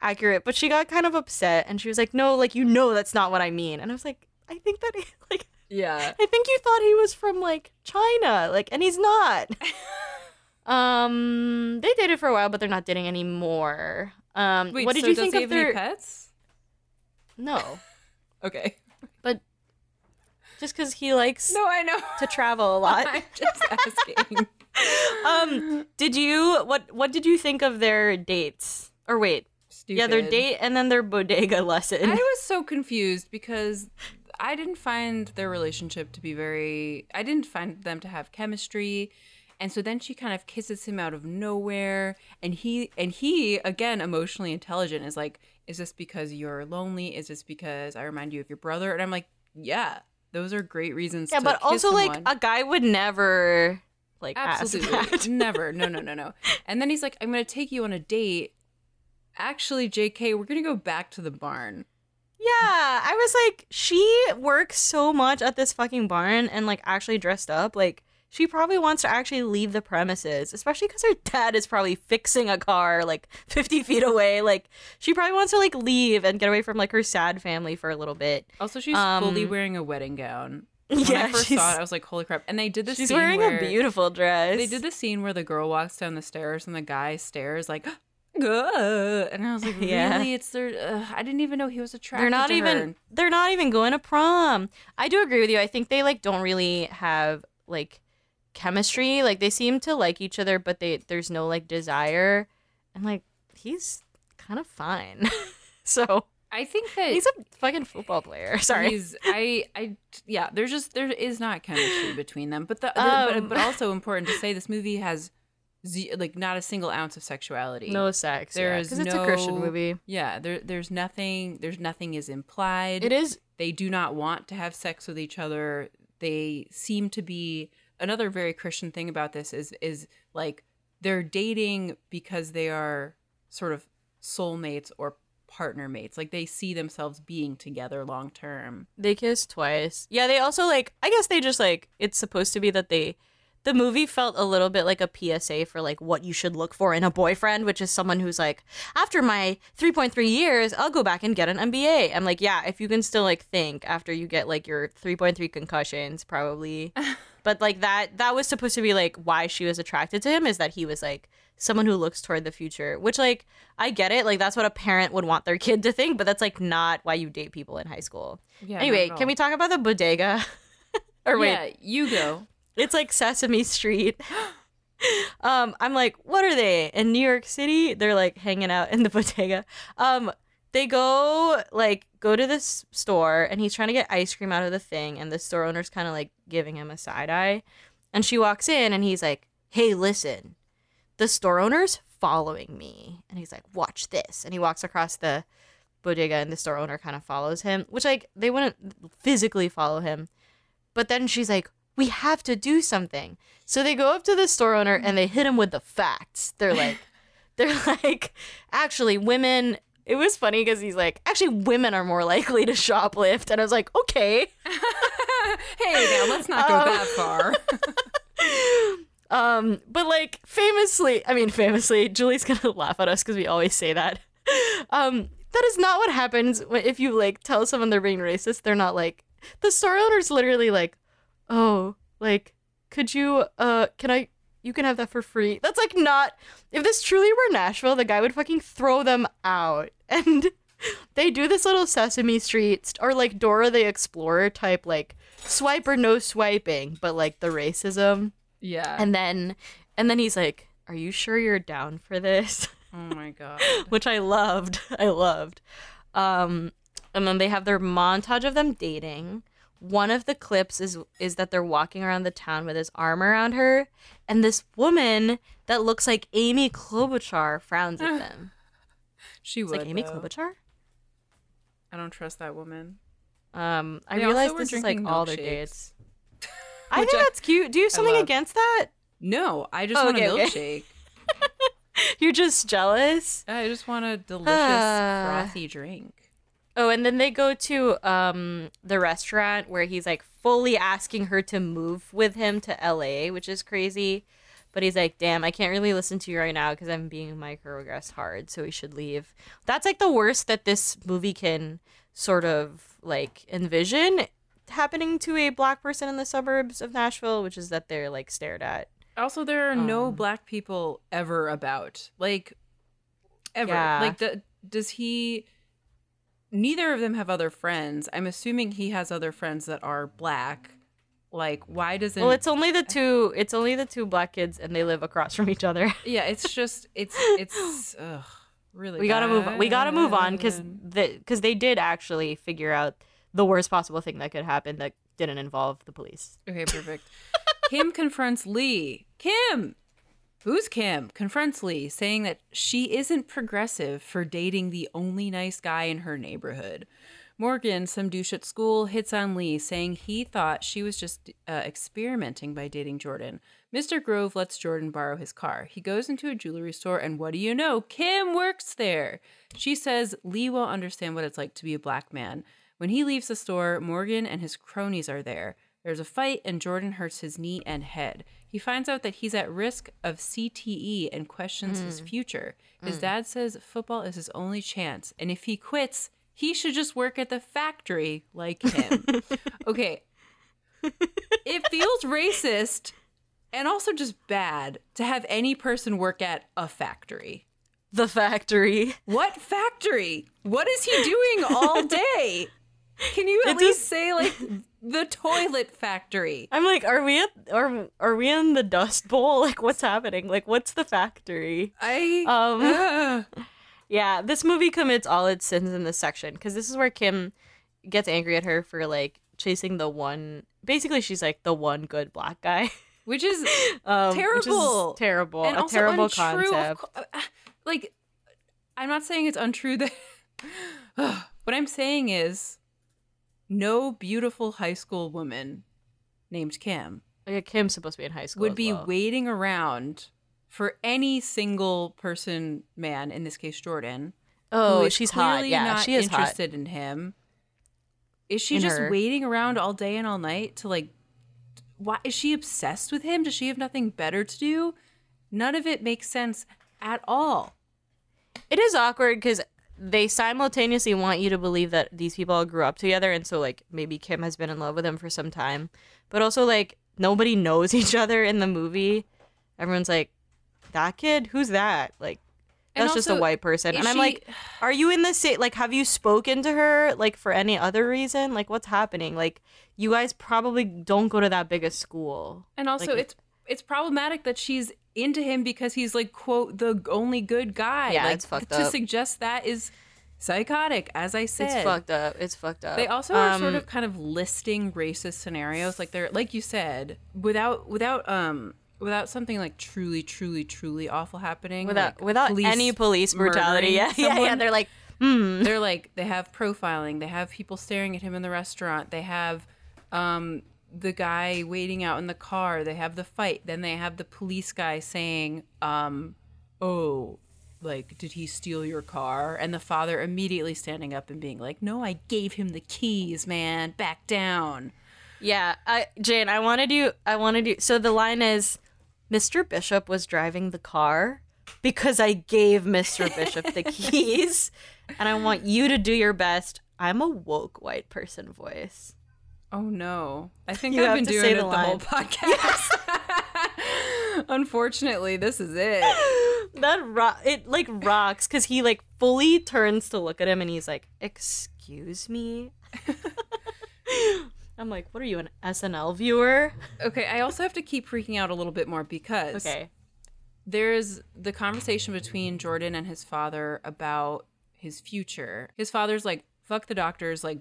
accurate but she got kind of upset and she was like no like you know that's not what i mean and i was like i think that like Yeah. i think you thought he was from like china like and he's not um they dated for a while but they're not dating anymore um Wait, what did so you does think he of have any their pets? no Okay. But just because he likes No, I know. to travel a lot I'm just asking. um did you what what did you think of their dates or wait yeah their date and then their bodega lesson I was so confused because I didn't find their relationship to be very. I didn't find them to have chemistry, and so then she kind of kisses him out of nowhere, and he and he again emotionally intelligent is like, "Is this because you're lonely? Is this because I remind you of your brother?" And I'm like, "Yeah, those are great reasons." yeah to but also like a guy would never like ask that. Absolutely. Never. No, no, no, no. And then he's like, I'm going to take you on a date. Actually, JK, we're going to go back to the barn. Yeah, I was like, she works so much at this fucking barn and like actually dressed up. Like, she probably wants to actually leave the premises, especially because her dad is probably fixing a car like 50 feet away. Like, she probably wants to like leave and get away from like her sad family for a little bit. Also, she's Um, fully wearing a wedding gown. When yeah, I first saw it, I was like, "Holy crap!" And they did this. she's wearing a beautiful dress. They did the scene where the girl walks down the stairs and the guy stares like, "Ugh," and I was like, Yeah. "Really? It's their." Uh, I didn't even know he was attracted. They're not to even. her. They're not even going to prom. I do agree with you. I think they like don't really have like chemistry. Like they seem to like each other, but they there's no like desire. And like he's kind of fine. so I think that he's a fucking football player. Sorry. He's, I, I, yeah. There's just there is not chemistry between them, but the, Um. but, but also important to say this movie has ze- like not a single ounce of sexuality. No sex. There yeah, is 'cause it's a Christian movie. Yeah, there there's nothing. There's nothing is implied. It is. They do not want to have sex with each other. They seem to be another very Christian thing about this is is like they're dating because they are sort of soulmates or partner mates. Like they see themselves being together long term. They kiss twice. Yeah, they also like I guess they just like it's supposed to be that they the movie felt a little bit like a PSA for like what you should look for in a boyfriend, which is someone who's like, after my 3.3 years, I'll go back and get an MBA. I'm like, yeah, if you can still like think after you get like your 3.3 concussions, probably. but like that that was supposed to be like why she was attracted to him is that he was like someone who looks toward the future, which like I get it, like that's what a parent would want their kid to think, but that's like not why you date people in high school. Yeah. Anyway, can we talk about the bodega? or wait, Yeah, you go. it's like Sesame Street. um, I'm like, what are they in New York City? They're like hanging out in the bodega. Um, they go like go to this store, and he's trying to get ice cream out of the thing, and the store owner's kind of like giving him a side eye, and she walks in, and he's like, "Hey, listen, the store owner's following me," and he's like, "Watch this," and he walks across the bodega, and the store owner kind of follows him, which like they wouldn't physically follow him, but then she's like, we have to do something. So they go up to the store owner and they hit him with the facts. They're like, they're like, actually, women. It was funny because he's like, actually, women are more likely to shoplift. And I was like, okay. hey, now let's not go Um, that far. Um, but like famously, I mean, famously, Julie's gonna laugh at us because we always say that. Um, that is not what happens if you like tell someone they're being racist. They're not like the store owner's literally like, oh, like, could you, uh, can I? You can have that for free. That's like not. If this truly were Nashville, the guy would fucking throw them out. And they do this little Sesame Street st- or like Dora the Explorer type, like swipe or no swiping, but like the racism yeah. and then and then he's like are you sure you're down for this oh my god. which i loved i loved um and then they have their montage of them dating one of the clips is is that they're walking around the town with his arm around her and this woman that looks like amy klobuchar frowns at them She it's would. like amy though. klobuchar I don't trust that woman. um i They also were this is like drinking all their milkshakes. dates i Which think I- that's cute do you have I something love. against that No, I just Oh, want okay, a okay. milkshake. you're just jealous I just want a delicious Ah. frothy drink. Oh, and then they go to um the restaurant where he's like fully asking her to move with him to LA, which is crazy. But he's like, "Damn, I can't really listen to you right now because I'm being microaggressed hard, so we should leave." That's like the worst that this movie can sort of like envision happening to a black person in the suburbs of Nashville, which is that they're like stared at. Also, there are no Um, black people ever about. Like ever. Yeah. Like the does he neither of them have other friends. I'm assuming he has other friends that are black. Like why doesn't Well, it's only the two. It's only the two black kids, and they live across from each other. Yeah, it's just it's it's ugh, really we gotta move. On. We gotta move on because bad. because they did actually figure out the worst possible thing that could happen that didn't involve the police. Okay, perfect. Kim confronts Lee. Kim! Who's Kim? Confronts Lee, saying that she isn't progressive for dating the only nice guy in her neighborhood. Morgan, some douche at school, hits on Lee, saying he thought she was just uh, experimenting by dating Jordan. Mr. Grove lets Jordan borrow his car. He goes into a jewelry store, and what do you know? Kim works there. She says Lee won't understand what it's like to be a black man. When he leaves the store, Morgan and his cronies are there. There's a fight, and Jordan hurts his knee and head. He finds out that he's at risk of CTE and questions his hmm. future. His hmm. dad says football is his only chance, and if he quits, he should just work at the factory like him. okay. It feels racist and also just bad to have any person work at a factory. The factory. What factory? What is he doing all day? Can you at It least say like the toilet factory? I'm like, are we at are are we in the Dust Bowl? Like, what's happening? Like, what's the factory? I Um, Ugh. Yeah, this movie commits all its sins in this section because this is where Kim gets angry at her for like chasing the one. Basically, she's like the one good black guy. which is Um, which is Terrible. terrible, and a also terrible untrue. concept. co- uh, Like, I'm not saying it's untrue that. what I'm saying is, no beautiful high school woman named Kim Like, Kim's supposed to be in high school. would be well. waiting around for any single person, man, in this case Jordan. Oh, she's hot. Yeah, not she is hot. interested in him. Is she In just her. waiting around all day and all night to like? Why is she obsessed with him? Does she have nothing better to do? None of it makes sense at all. It is awkward because they simultaneously want you to believe that these people all grew up together, and so like maybe Kim has been in love with him for some time, but also like nobody knows each other in the movie. Everyone's like, "That kid, who's that?" Like that's just a white person, and I'm she- like, "Are you in the same? Like, have you spoken to her like for any other reason? Like, what's happening? Like, you guys probably don't go to that big a school." And also, Like- it's it's problematic that she's into him because he's like quote the only good guy. Yeah, like, it's fucked to up. To suggest that is psychotic. As I said, It's fucked up. It's fucked up. They also are sort Um, of kind of listing racist scenarios, like they're like you said, without without um without something like truly, truly, truly awful happening. without like without police any police brutality. Yeah, yeah, yeah. They're like, hmm. they're like they have profiling, they have people staring at him in the restaurant, they have um the guy waiting out in the car, they have the fight, then they have the police guy saying, um, oh. Like, did he steal your car? And the father immediately standing up and being like, No, I gave him the keys, man. Back down. Yeah, I Jane, I wanted you I wanted you so the line is Mr. Bishop was driving the car because I gave Mr. Bishop the keys and I want you to do your best. I'm a woke white person voice. Oh no. I think You I've been doing it the the whole podcast. Unfortunately, this is it. That ro- it like rocks cuz he like fully turns to look at him and he's like, "Excuse me?" I'm like, "What are you an SNL viewer?" Okay, I also have to keep freaking out a little bit more because Okay. there's the conversation between Jordan and his father about his future. His father's like, fuck the doctors, like,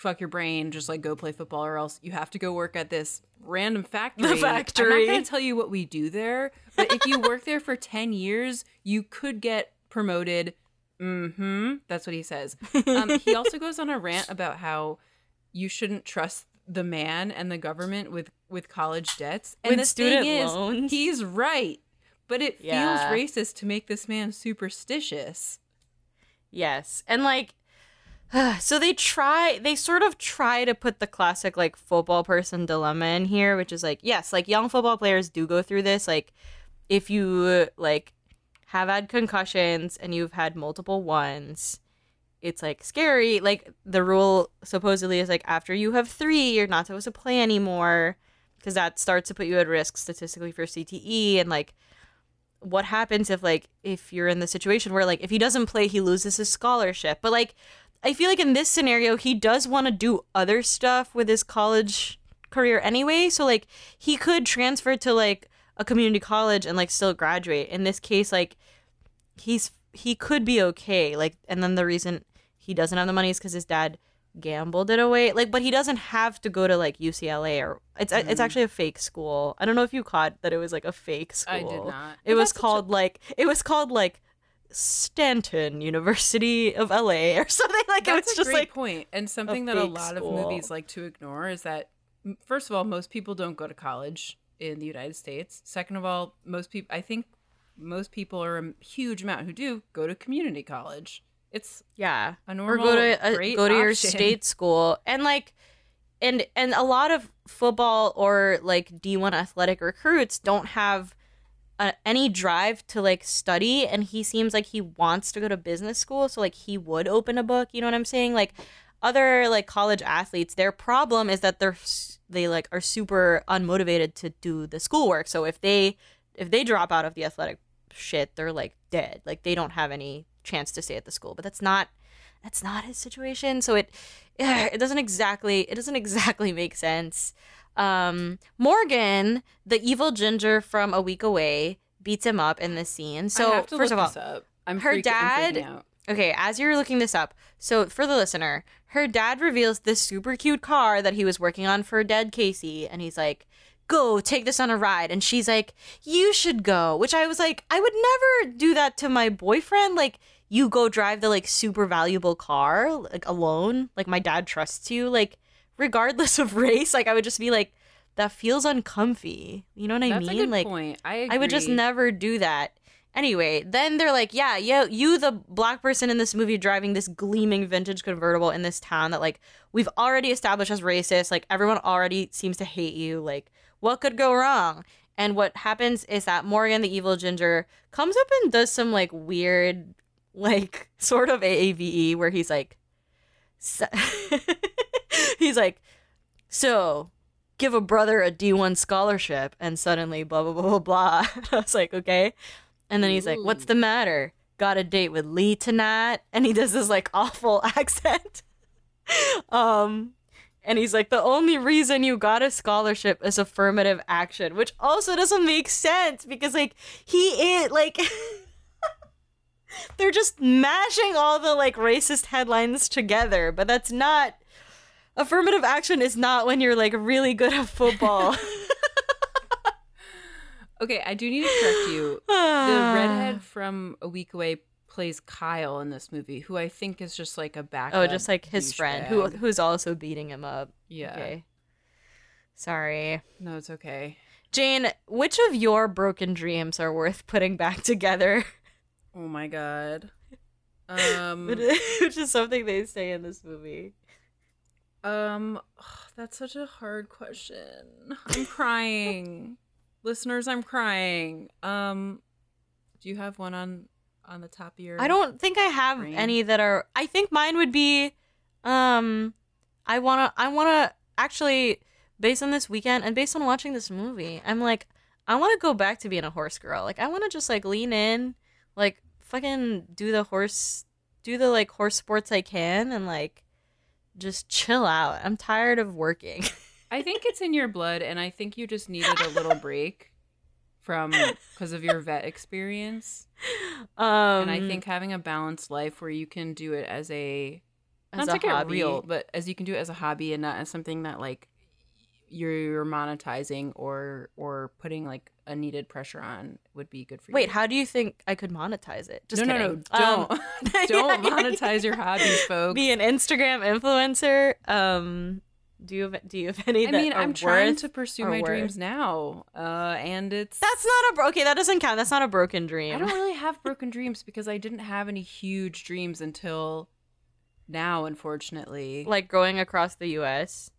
fuck your brain, just like go play football or else you have to go work at this random factory. The factory. I'm not going to tell you what we do there, but if you work there for 10 years, you could get promoted. Mm hmm. That's what he says. Um, he also goes on a rant about how you shouldn't trust the man and the government with with college debts. And With the student thing is, loans. he's right, but it Yeah. feels racist to make this man superstitious. Yes. And like so they try they sort of try to put the classic like football person dilemma in here, which is like, yes, like young football players do go through this. Like if you like have had concussions and you've had multiple ones, it's like scary. Like the rule supposedly is like after you have three, you're not supposed to play anymore because that starts to put you at risk statistically for CTE and like what happens if like if you're in the situation where like if he doesn't play he loses his scholarship but like i feel like in this scenario he does want to do other stuff with his college career anyway. So like he could transfer to like a community college and like still graduate. In this case like he's he could be okay. Like and then the reason he doesn't have the money is because his dad gambled it away. Like but he doesn't have to go to like ucla or it's it's mm-hmm. actually a fake school. I don't know if you caught that it was like a fake school I did not. it But was such a- called like it was called like Stanton University of LA or something like it That's was a just great like point. And something that a lot school. of movies like to ignore is that, first of all, most people don't go to college in the United States. Second of all, most people, I think most people are a huge amount who do go to community college. It's yeah a or normal, go to a, go to your state school and like and and a lot of football or like D1 athletic recruits don't have any drive to like study and he seems like he wants to go to business school so like he would open a book you know what i'm saying? Like other like college athletes their problem is that they're they like are super unmotivated to do the schoolwork so if they if they drop out of the athletic shit they're like dead. Like they don't have any chance to stay at the school but that's not that's not his situation so it it doesn't exactly it doesn't exactly make sense um morgan the evil ginger from a week away beats him up in this scene I so have to first look of all this up. I'm her freak- I'm dad- out. Okay, as you're looking this up, so for the listener, her dad reveals this super cute car that he was working on for dead Casey, and he's like, Go, take this on a ride. And she's like, You should go. Which I was like, I would never do that to my boyfriend. Like, you go drive the like super valuable car, like alone. Like, my dad trusts you. Like, regardless of race, like, I would just be like, That feels uncomfy. You know what I That's mean? a good like, point. I I would just never do that. Anyway, then they're like, yeah, yeah, you, the black person in this movie, driving this gleaming vintage convertible in this town that, like, we've already established as racist. Like, everyone already seems to hate you. Like, what could go wrong? And what happens is that Morgan, the evil ginger, comes up and does some, like, weird, like, sort of AAVE where he's like, he's like, so give a brother a D1 scholarship and suddenly blah blah blah blah blah. I was like, okay. And then he's like, "What's the matter? Got a date with Lee tonight?" And he does this like awful accent. um and he's like, "The only reason you got a scholarship is affirmative action," which also doesn't make sense because like he is like they're just mashing all the like racist headlines together, but that's not affirmative action is not when you're like really good at football. Okay, I do need to correct you. The redhead from A Week Away plays Kyle in this movie, who I think is just like a back. Oh, just like his friend who who's also beating him up. Yeah. Okay. Sorry. No, it's okay. Jane, which of your broken dreams are worth putting back together? Oh my god. Um. which is something they say in this movie. Um, that's such a hard question. I'm crying. Listeners, I'm crying. Um, do you have one on on the top of your I don't think I have brain? any that are I think mine would be um I want to I want to actually based on this weekend and based on watching this movie, I'm like I want to go back to being a horse girl. Like I want to just like lean in, like fucking do the horse do the like horse sports I can and like just chill out. I'm tired of working. I think it's in your blood and I think you just needed a little break from because of your vet experience. um and I think having a balanced life where you can do it as a as not a to get hobby. real, but as you can do it as a hobby and not as something that like you're, you're monetizing or or putting like a needed pressure on would be good for you. Wait, how do you think I could monetize it? Just no, kidding. no, no, Um, don't don't yeah, monetize your hobbies, folks. be an Instagram influencer. Um, do you have do you have any? I mean, I'm trying to pursue my worth? dreams now, uh, and it's That's not a bro- okay. That doesn't count. That's not a broken dream. I don't really have broken dreams because I didn't have any huge dreams until now. Unfortunately, like going across the U.S.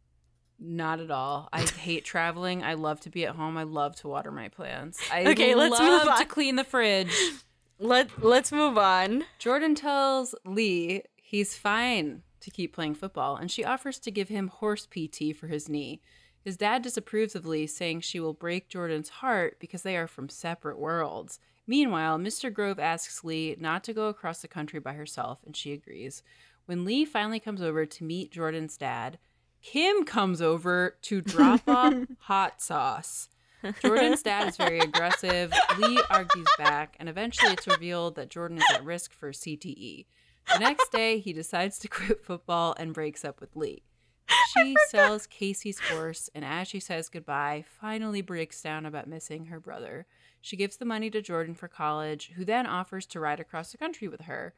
Not at all. I hate traveling. I love to be at home. I love to water my plants. I Okay, let's love move to clean the fridge. Let Let's move on. Jordan tells Lee he's fine to keep playing football, and she offers to give him horse PT for his knee. His dad disapproves of Lee, saying she will break Jordan's heart because they are from separate worlds. Meanwhile, Mr. Grove asks Lee not to go across the country by herself, and she agrees. When Lee finally comes over to meet Jordan's dad, Kim comes over to drop off hot sauce. Jordan's dad is very aggressive. Lee argues back, and eventually it's revealed that Jordan is at risk for CTE. The next day, he decides to quit football and breaks up with Lee. She sells Casey's horse, and as she says goodbye, finally breaks down about missing her brother. She gives the money to Jordan for college, who then offers to ride across the country with her.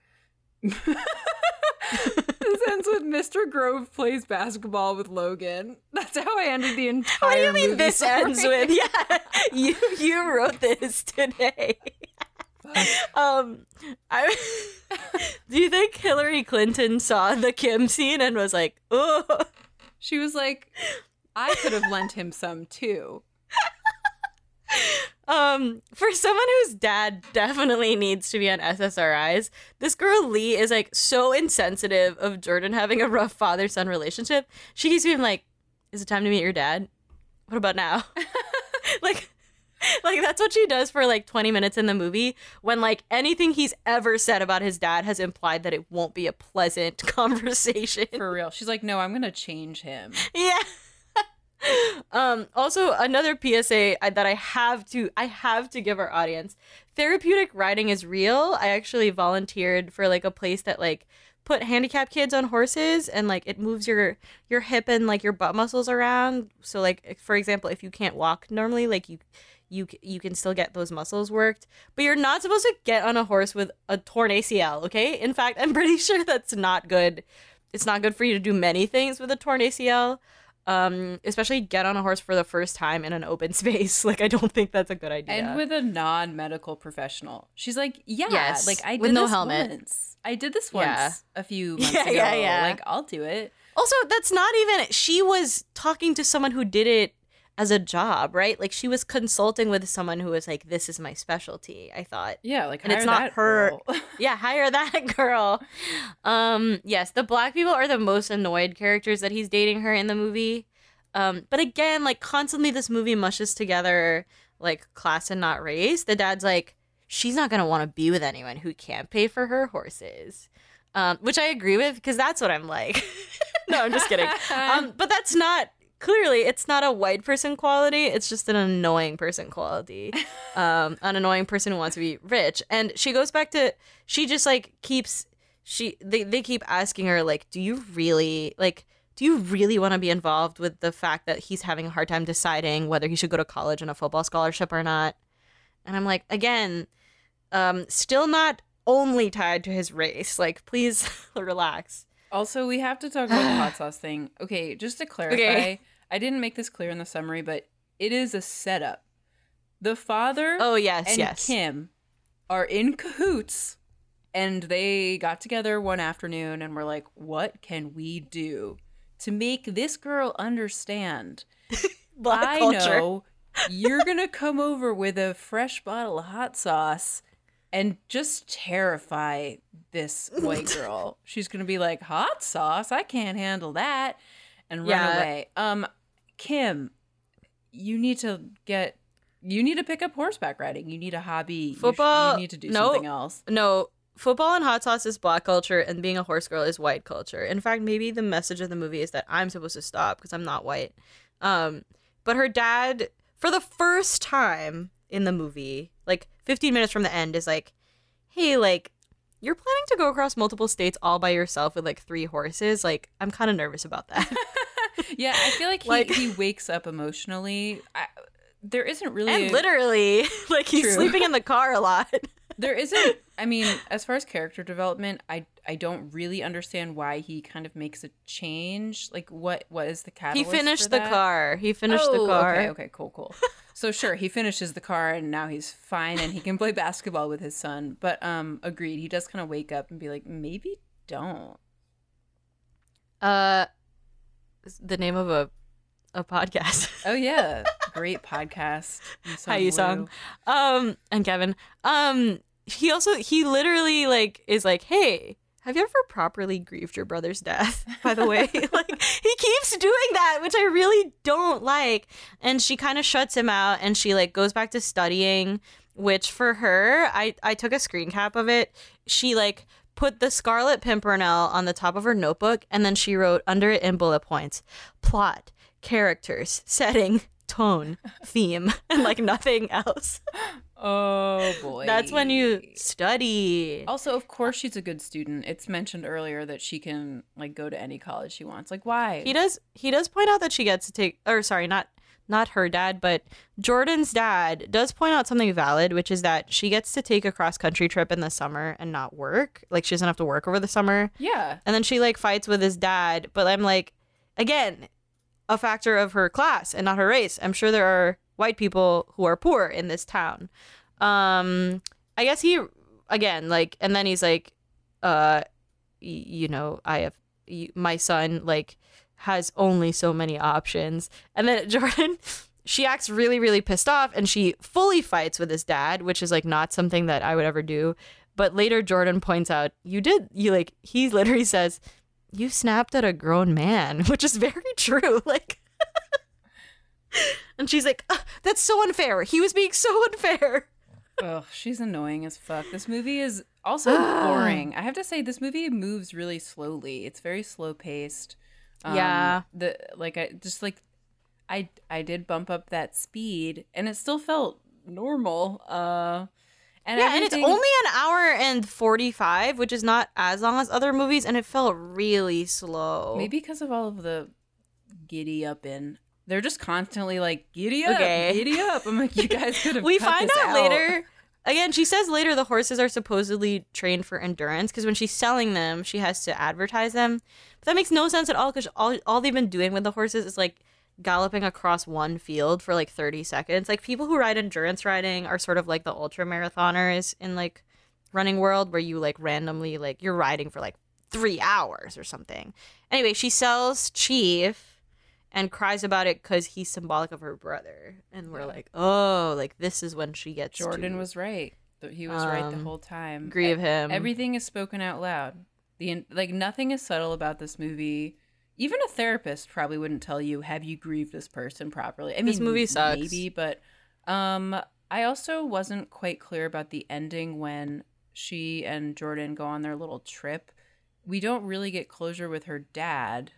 this ends with Mr. Grove plays basketball with Logan. That's how I ended the entire What do you mean this ends with? Yeah, you you wrote this today. um, I do you think Hillary Clinton saw the Kim scene and was like, "Oh, She was like, I could have lent him some too. um, for someone whose dad definitely needs to be on SSRIs, this girl Lee is like so insensitive of Jordan having a rough father son relationship. She keeps being like, "Is it time to meet your dad? What about now?" like, like that's what she does for like 20 minutes in the movie when like anything he's ever said about his dad has implied that it won't be a pleasant conversation. For real. She's like, no, I'm going to change him. Yeah. Um also another PSA that I have to I have to give our audience. Therapeutic riding is real. I actually volunteered for like a place that like put handicapped kids on horses and like it moves your your hip and like your butt muscles around. So like for example, if you can't walk normally like you you you can still get those muscles worked, but you're not supposed to get on a horse with a torn ACL, okay? In fact, I'm pretty sure that's not good. It's not good for you to do many things with a torn ACL um especially get on a horse for the first time in an open space like i don't think that's a good idea And with a non-medical professional. She's like, yeah, Yes, like I did with no this helmet. once. I did this once Yeah. a few months Yeah, ago. yeah, yeah. Like I'll do it. also that's not even she was talking to someone who did it as a job right? Like she was consulting with someone who was like this is my specialty i thought. Yeah, like And it's not that her- yeah hire that girl. Um yes the black people are the most annoyed characters that he's dating her in the movie. Um but again like constantly this movie mushes together like class and not race. The dad's like she's not gonna want to be with anyone who can't pay for her horses. Um which i agree with because that's what i'm like. No i'm just kidding. Um but that's not clearly it's not a white person quality it's just an annoying person quality um an annoying person who wants to be rich and she goes back to she just like keeps she they, they keep asking her like do you really like do you really want to be involved with the fact that he's having a hard time deciding whether he should go to college on a football scholarship or not and i'm like again um still not only tied to his race like please relax Also, we have to talk about the hot sauce thing. Okay, just to clarify, Okay. I didn't make this clear in the summary, but it is a setup. The father oh yes and yes Kim are in cahoots and they got together one afternoon and were like, "What can we do to make this girl understand? black I culture know you're going to come over with a fresh bottle of hot sauce and just terrify this white girl. She's going to be like, "Hot sauce? I can't handle that." And run Yeah. away. Um Kim, you need to get you need to pick up horseback riding. You need a hobby. You sh- Football- You, need to do no. something else. No, football and hot sauce is black culture, and being a horse girl is white culture. In fact, maybe the message of the movie is that I'm supposed to stop because I'm not white. Um, but her dad, for the first time in the movie, like 15 minutes from the end, is like, "Hey, like." You're planning to go across multiple states all by yourself with like three horses. Like, I'm kind of nervous about that. Yeah, I feel like he, Like- he wakes up emotionally. I, there isn't really and a- literally, like, he's True. sleeping in the car a lot. there isn't. I mean, as far as character development, I I don't really understand why he kind of makes a change. Like, what what is the catalyst? he finished the car. He finished the Oh, car. Okay, okay, cool, cool. so sure, he finishes the car and now he's fine and he can play basketball with his son. But um, agreed. He does kind of wake up and be like, maybe don't. Uh, the name of a a podcast. Oh yeah, great podcast. How you song? Um, and Kevin. Um, he also he literally like is like, hey. Have you ever properly grieved your brother's death? By the way, like he keeps doing that, which I really don't like. And she kind of shuts him out, and she like goes back to studying. Which for her, I I took a screen cap of it. She like put the Scarlet Pimpernel on the top of her notebook, and then she wrote under it in bullet points: plot, characters, setting, tone, theme, and like nothing else. Oh boy, That's when you study. Also, of course, she's a good student. It's mentioned earlier that she can like go to any college she wants. Like, why? He does. He does point out that she gets to take, or sorry, not not her dad, but Jordan's dad does point out something valid, which is that she gets to take a cross country trip in the summer and not work. Like she doesn't have to work over the summer. Yeah. And then she like fights with his dad, but I'm like, again, a factor of her class and not her race. I'm sure there are white people who are poor in this town. Um, I guess he again like, and then he's like, uh, y- you know, I have y- my son like has only so many options, and then Jordan. She acts really, really pissed off and she fully fights with his dad, which is like not something that I would ever do. But later, Jordan points out, you did, you like, he literally says, you snapped at a grown man, which is very true. Like, and she's like, "Ugh, that's so unfair. He was being so unfair. Ugh, she's annoying as fuck. This movie is also boring. I have to say, this movie moves really slowly. It's very slow paced. Yeah. The like, I just like, I I did bump up that speed, and it still felt normal. Uh, and Yeah, and it's only an hour and 45, which is not as long as other movies, and it felt really slow. maybe because of all of the giddy up in. They're just constantly like giddy up, Okay. giddy up. I'm like, you guys could have. we find this out, later. Again, she says later the horses are supposedly trained for endurance because when she's selling them, she has to advertise them. That makes no sense at all because all, all they've been doing with the horses is like galloping across one field for like 30 seconds. Like people who ride endurance riding are sort of like the ultra marathoners in like running world where you like randomly like you're riding for like three hours or something. Anyway, she sells Chief and cries about it because he's symbolic of her brother. And we're like, oh, like this is when she gets Jordan to was right. He was right the Um, whole time. grieve him. Everything is spoken out loud. The like nothing is subtle about this movie. Even a therapist probably wouldn't tell you, "Have you grieved this person properly?" I mean, This movie sucks. Maybe, but um, I also wasn't quite clear about the ending when she and Jordan go on their little trip. We don't really get closure with her dad.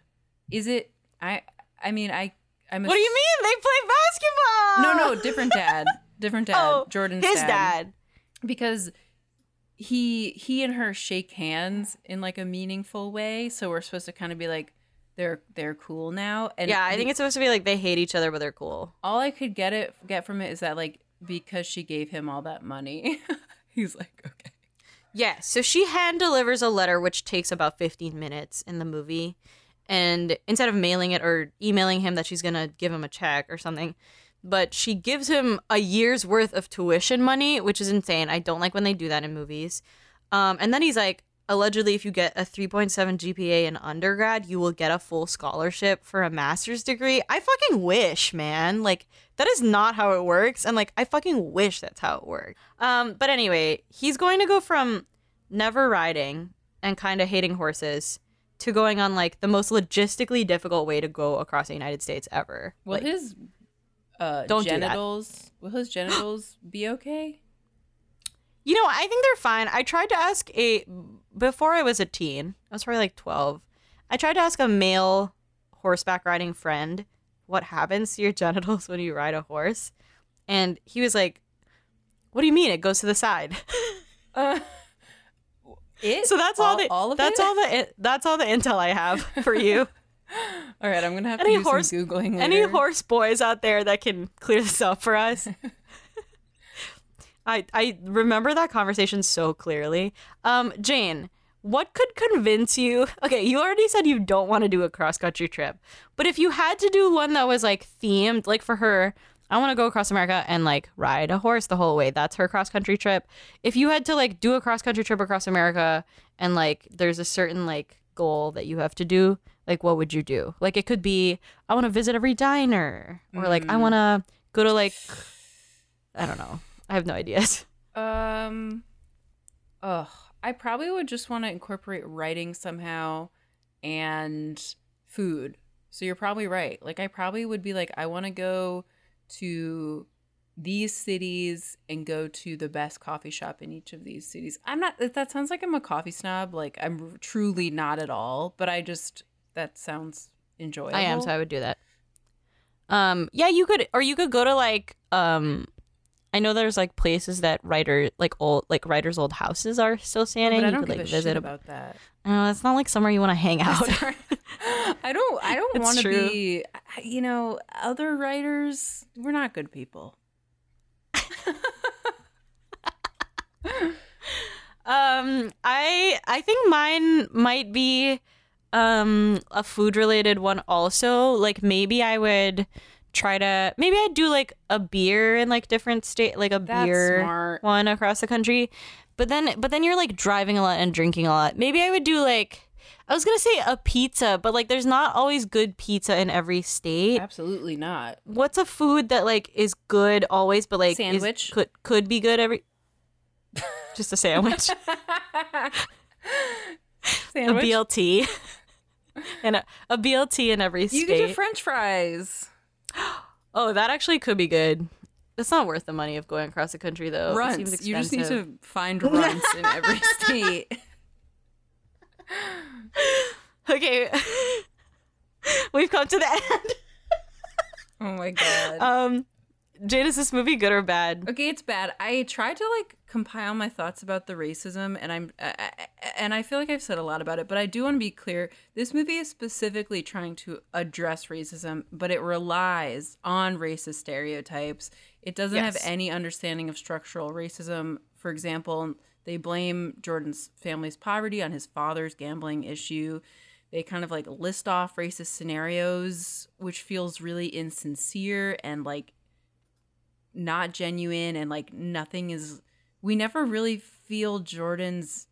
Is it? I. I mean, I. I'm. What do you mean? They play basketball. No, no, different dad. Different dad. Oh, Jordan's his dad. because he he and her shake hands in like a meaningful way so we're supposed to kind of be like they're they're cool now and Yeah, I think it's supposed to be like they hate each other, but they're cool. all i could get it get from it is that like because she gave him all that money he's like okay Yeah, so she hand delivers a letter which takes about 15 minutes in the movie. And instead of mailing it or emailing him that she's going to give him a check or something, but she gives him a year's worth of tuition money, which is insane. I don't like when they do that in movies. Um, and then he's like, allegedly, if you get a 3.7 GPA in undergrad, you will get a full scholarship for a master's degree. I fucking wish, man. Like, that is not how it works. And like, I fucking wish that's how it worked. Um, but anyway, he's going to go from never riding and kind of hating horses to going on like the most logistically difficult way to go across the United States ever. will Like, his uh Don't do genitals will his genitals be okay You know, I think they're fine. I tried to ask a before I was a teen. I was probably like 12. I tried to ask a male horseback riding friend what happens to your genitals when you ride a horse. And he was like, "What do you mean it goes to the side?" uh it so that's all, all, the all of that's it? all the that's all the intel I have for you. all right i'm gonna have to Any do horse- some googling Any horse boys out there that can clear this up for us? I I remember that conversation so clearly. Um, Jane, what could convince you? Okay, you already said you don't want to do a cross country trip, but if you had to do one that was like themed, like for her, I want to go across America and like ride a horse the whole way. That's her cross country trip. If you had to like do a cross country trip across America and like there's a certain like goal that you have to do, like what would you do? Like it could be I want to visit every diner or like I want to go to like I don't know. I have no ideas. Um, ugh, I probably would just want to incorporate writing somehow and food. So you're probably right. Like, I probably would be like, I want to go to these cities and go to the best coffee shop in each of these cities. I'm not, that sounds like I'm a coffee snob. Like, I'm truly not at all, but I just, that sounds enjoyable. I am, so I would do that. Um, yeah, you could, or you could go to like, um, I know there's like places that writer, like old, like writers' old houses are still standing. but I you don't could give like visit about that. Uh, it's not like somewhere you want to hang out. I don't. I don't want to be. You know, other writers. We're not good people. Um, I I think mine might be um a food related one also. Like maybe I would try to maybe I'd do like a beer in like different state like a That's beer smart. one across the country. But then but then you're like driving a lot and drinking a lot. Maybe I would do like I was gonna say a pizza, but like there's not always good pizza in every state. Absolutely not. What's a food that like is good always, but like is- Sandwich? could could be good every just a sandwich. Sandwich. a BLT and a, a BLT in every state. you get your French fries. oh, that actually could be good. It's not worth the money of going across the country though. It seems Runts. You just need to find runts in every state. Okay, we've come to the end. Oh my god. Um, Jade, is this movie good or bad? Okay, it's bad. I tried to like compile my thoughts about the racism, and I'm, I, I- and I feel like I've said a lot about it, but I do want to be clear. This movie is specifically trying to address racism, but it relies on racist stereotypes. It doesn't have any understanding of structural racism. For example, they blame Jordan's family's poverty on his father's gambling issue. They kind of like list off racist scenarios, which feels really insincere and like not genuine and like nothing is we never really feel Jordan's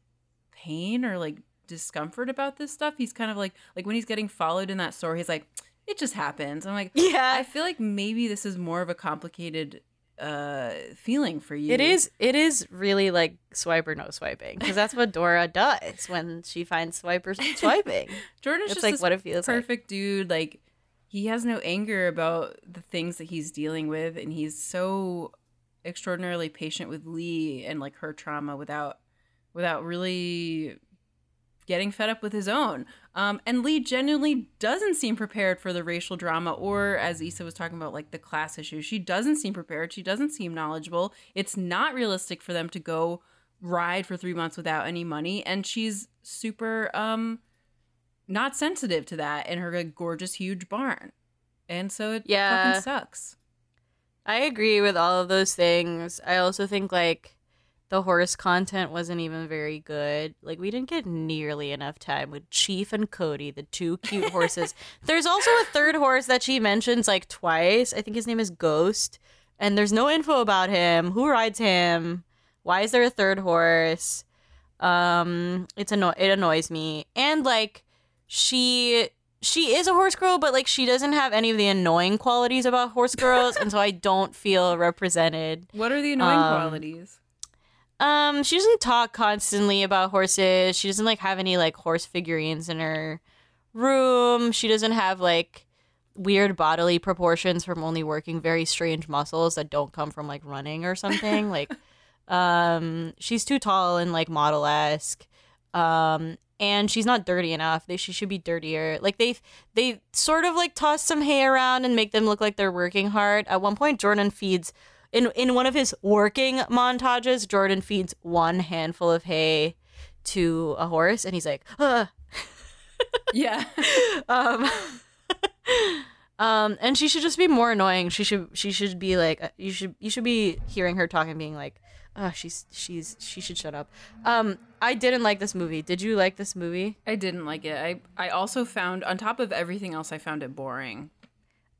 pain or like discomfort about this stuff. He's kind of like like when he's getting followed in that store, he's like, it just happens. I'm like, Yeah, I feel like maybe this is more of a complicated uh feeling for you. It is. It is really like swipe or no swiping because that's what Dora does when she finds swipers swiping. Jordan's It's just like this what it feels like. perfect dude. Like he has no anger about the things that he's dealing with, and he's so extraordinarily patient with Lee and like her trauma without without really getting fed up with his own. Um, and Lee genuinely doesn't seem prepared for the racial drama, or as Issa was talking about, like the class issues. She doesn't seem prepared. She doesn't seem knowledgeable. It's not realistic for them to go ride for three months without any money, and she's super um not sensitive to that in her like, gorgeous huge barn. And so it Yeah. fucking sucks. I agree with all of those things. I also think like the horse content wasn't even very good. Like we didn't get nearly enough time with Chief and Cody, the two cute horses. there's also a third horse that she mentions like twice. I think his name is Ghost, and there's no info about him. Who rides him? Why is there a third horse? Um, it's anno- it annoys me. And like she she is a horse girl, but like she doesn't have any of the annoying qualities about horse girls, and so I don't feel represented. What are the annoying Um, qualities? Um, she doesn't talk constantly about horses. She doesn't like have any like horse figurines in her room. She doesn't have like weird bodily proportions from only working very strange muscles that don't come from like running or something. like um she's too tall and like model esque. Um and she's not dirty enough. They she should be dirtier. Like they they sort of like toss some hay around and make them look like they're working hard. At one point Jordan feeds in in one of his working montages, Jordan feeds one handful of hay to a horse and he's like, Ugh. Yeah. um um and she should just be more annoying she should she should be like uh, you should you should be hearing her talk and being like oh she's she's she should shut up um i didn't like this movie did you like this movie I didn't like it. I I also found on top of everything else I found it boring.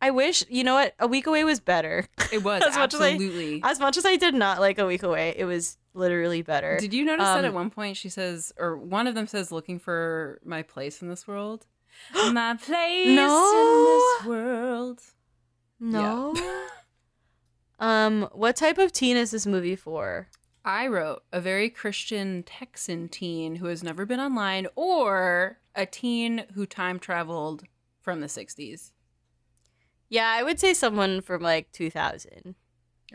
i wish you know what a week away was better It was As much as I- as much as i did not like a week away it was literally better Did you notice that Um, at one point she says, or one of them says, looking for my place in this world? my place No. in this world. no um what type of teen is this movie for I wrote a very Christian Texan teen who has never been online, or a teen who time traveled from the 60s. yeah i would say someone from like 2000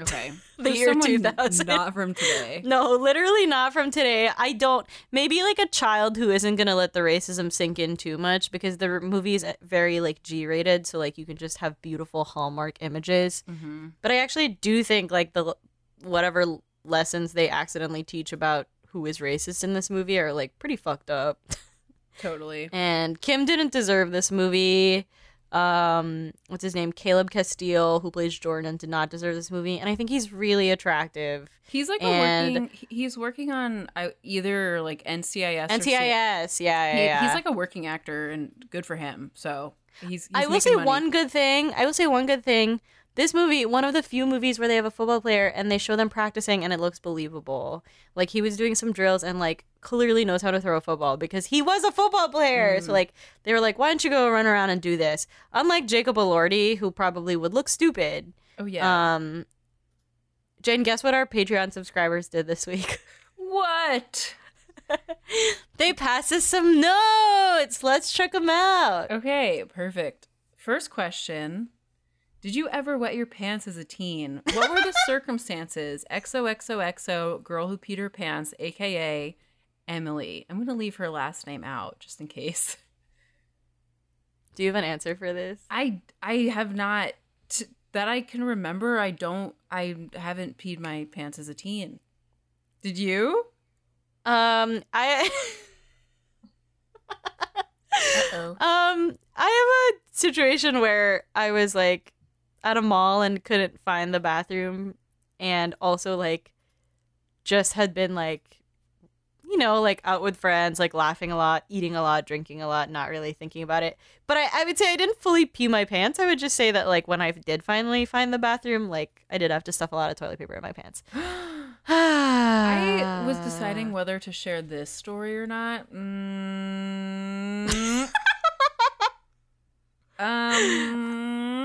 Okay. The year 2000. Not from today. No, literally not from today. I don't. Maybe like a child who isn't gonna let the racism sink in too much because the movie is very like G-rated, so like you can just have beautiful Hallmark images. hmm But I actually do think like the whatever lessons they accidentally teach about who is racist in this movie are like pretty fucked up. Totally. And Kim didn't deserve this movie. Um, what's his name? Caleb Castille, who plays Jordan, did not deserve this movie. And I think he's really attractive. He's like And- a working. He's working on uh, either like NCIS. NCIS, yeah, C- yeah, He, yeah. He's like a working actor, and good for him. So he's. he's I will say money. one good thing. I will say one good thing. This movie, one of the few movies where they have a football player and they show them practicing and it looks believable. Like he was doing some drills and like clearly knows how to throw a football because he was a football player. Mm. So like they were like, why don't you go run around and do this? Unlike Jacob Elordi, who probably would look stupid. Oh yeah. Um, Jane, guess what our Patreon subscribers did this week? what? they passed us some notes. Let's check them out. Okay, perfect. First question. Did you ever wet your pants as a teen? What were the circumstances? XOXOXO, girl who peed her pants, aka Emily. I'm going to leave her last name out just in case. Do you have an answer for this? I I have not t- that I can remember. I don't I haven't peed my pants as a teen. Did you? Um, I Uh-oh. um I have a situation where I was like at a mall and couldn't find the bathroom and also like just had been like you know like out with friends like laughing a lot eating a lot drinking a lot not really thinking about it but I, I would say i didn't fully pee my pants i would just say that like when i did finally find the bathroom like i did have to stuff a lot of toilet paper in my pants I was deciding whether to share this story or not. Mm. um.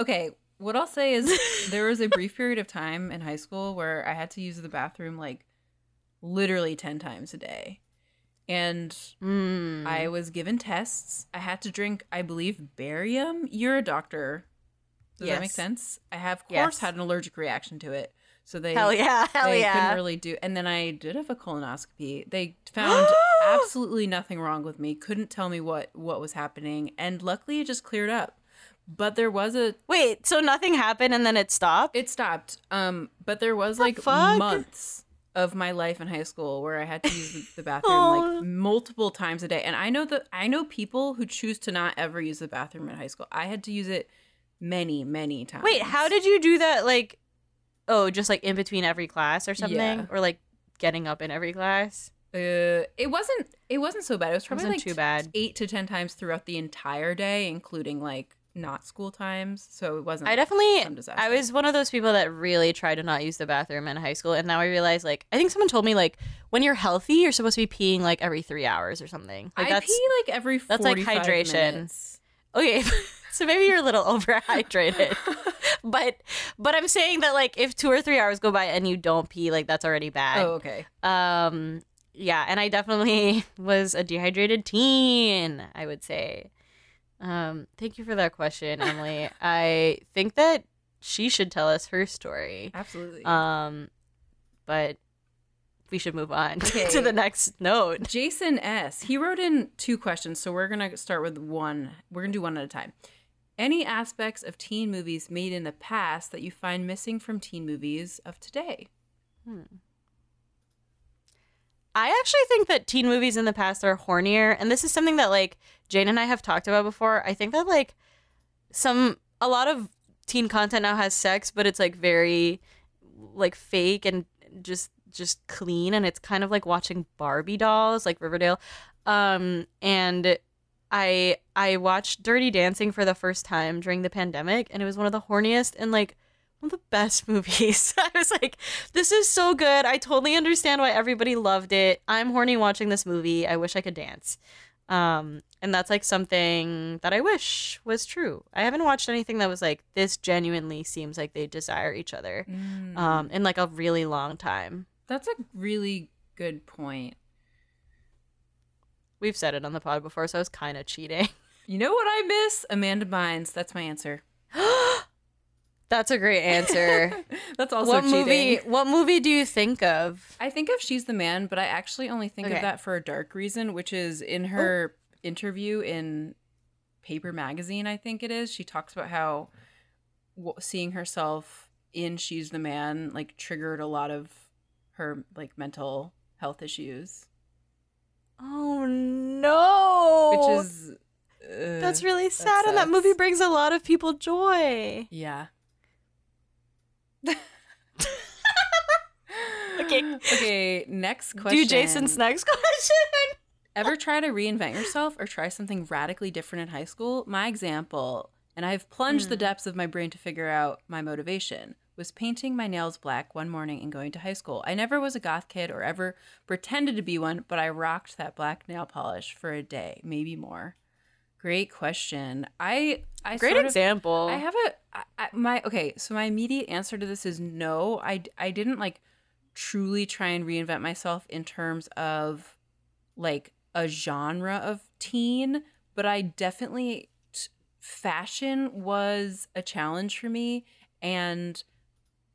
Okay, what I'll say is there was a brief period of time in high school where I had to use the bathroom like literally 10 times a day. And Mm. I was given tests. I had to drink, I believe, barium. You're a doctor. Does that make sense? I have, of Yes. course, had an allergic reaction to it. So they hell yeah hell they yeah couldn't really do. And then I did have a colonoscopy. They found absolutely nothing wrong with me. Couldn't tell me what what was happening, and luckily it just cleared up. But there was a wait so nothing happened and then it stopped it stopped. Um, but there was like fuck? months of my life in high school where I had to use the- the bathroom like multiple times a day. And I know that I know people who choose to not ever use the bathroom in high school. I had to use it many, many times. Wait, how did you do that? Like, oh, just like in between every class or something, Yeah. or like getting up in every class? Uh, it wasn't. It wasn't so bad. It was probably Wasn't like too bad. eight to ten times throughout the entire day, including like not school times. So it wasn't. I definitely. I was one of those people that really tried to not use the bathroom in high school, and now I realize, like, I think someone told me like when you're healthy, you're supposed to be peeing like every three hours or something. Like I that's pee like every. that's, like, 45 hydration. minutes. okay. so maybe you're a little overhydrated, but but I'm saying that like if two or three hours go by and you don't pee, like that's already bad. Oh, okay. Um, yeah, and I definitely was a dehydrated teen, I would say. Um, thank you for that question, Emily. I think that she should tell us her story. Absolutely. Um, but we should move on Okay. to the next note. Jason S. He wrote in two questions, so we're gonna start with one. We're gonna do one at a time. Any aspects of teen movies made in the past that you find missing from teen movies of today? Hmm. I actually think that teen movies in the past are hornier, and this is something that like Jane and I have talked about before. I think that like some a lot of teen content now has sex, but it's like very like fake and just just clean, and it's kind of like watching Barbie dolls, like Riverdale. Um, and I I watched Dirty Dancing for the first time during the pandemic, and it was one of the horniest and like one of the best movies. I was like, this is so good. I totally understand why everybody loved it. I'm horny watching this movie. I wish I could dance. Um, and that's like something that I wish was true. I haven't watched anything that was like this genuinely seems like they desire each other um, in like a really long time. That's a really good point. We've said it on the pod before, so I was kind of cheating. You know what I miss? Amanda Bynes. That's my answer. That's a great answer. That's also what cheating. movie? What movie do you think of? I think of She's the Man, but I actually only think Okay. of that for a dark reason, which is in her interview in Paper Magazine, I think it is. She talks about how w- seeing herself in She's the Man like triggered a lot of her like mental health issues. Oh no. which is uh, That's really sad and that movie brings a lot of people joy. yeah. Okay. Okay. Next question. Do Jason's next question. Ever try to reinvent yourself or try something radically different in high school? My example, and I've plunged Hmm. the depths of my brain to figure out my motivation, was painting my nails black one morning and going to high school. I never was a goth kid or ever pretended to be one, but I rocked that black nail polish for a day, maybe more. Great question. I I Great sort of- example. I have a I, I, my okay. So my immediate answer to this is no. I I didn't like truly try and reinvent myself in terms of like a genre of teen, but I definitely t- fashion was a challenge for me and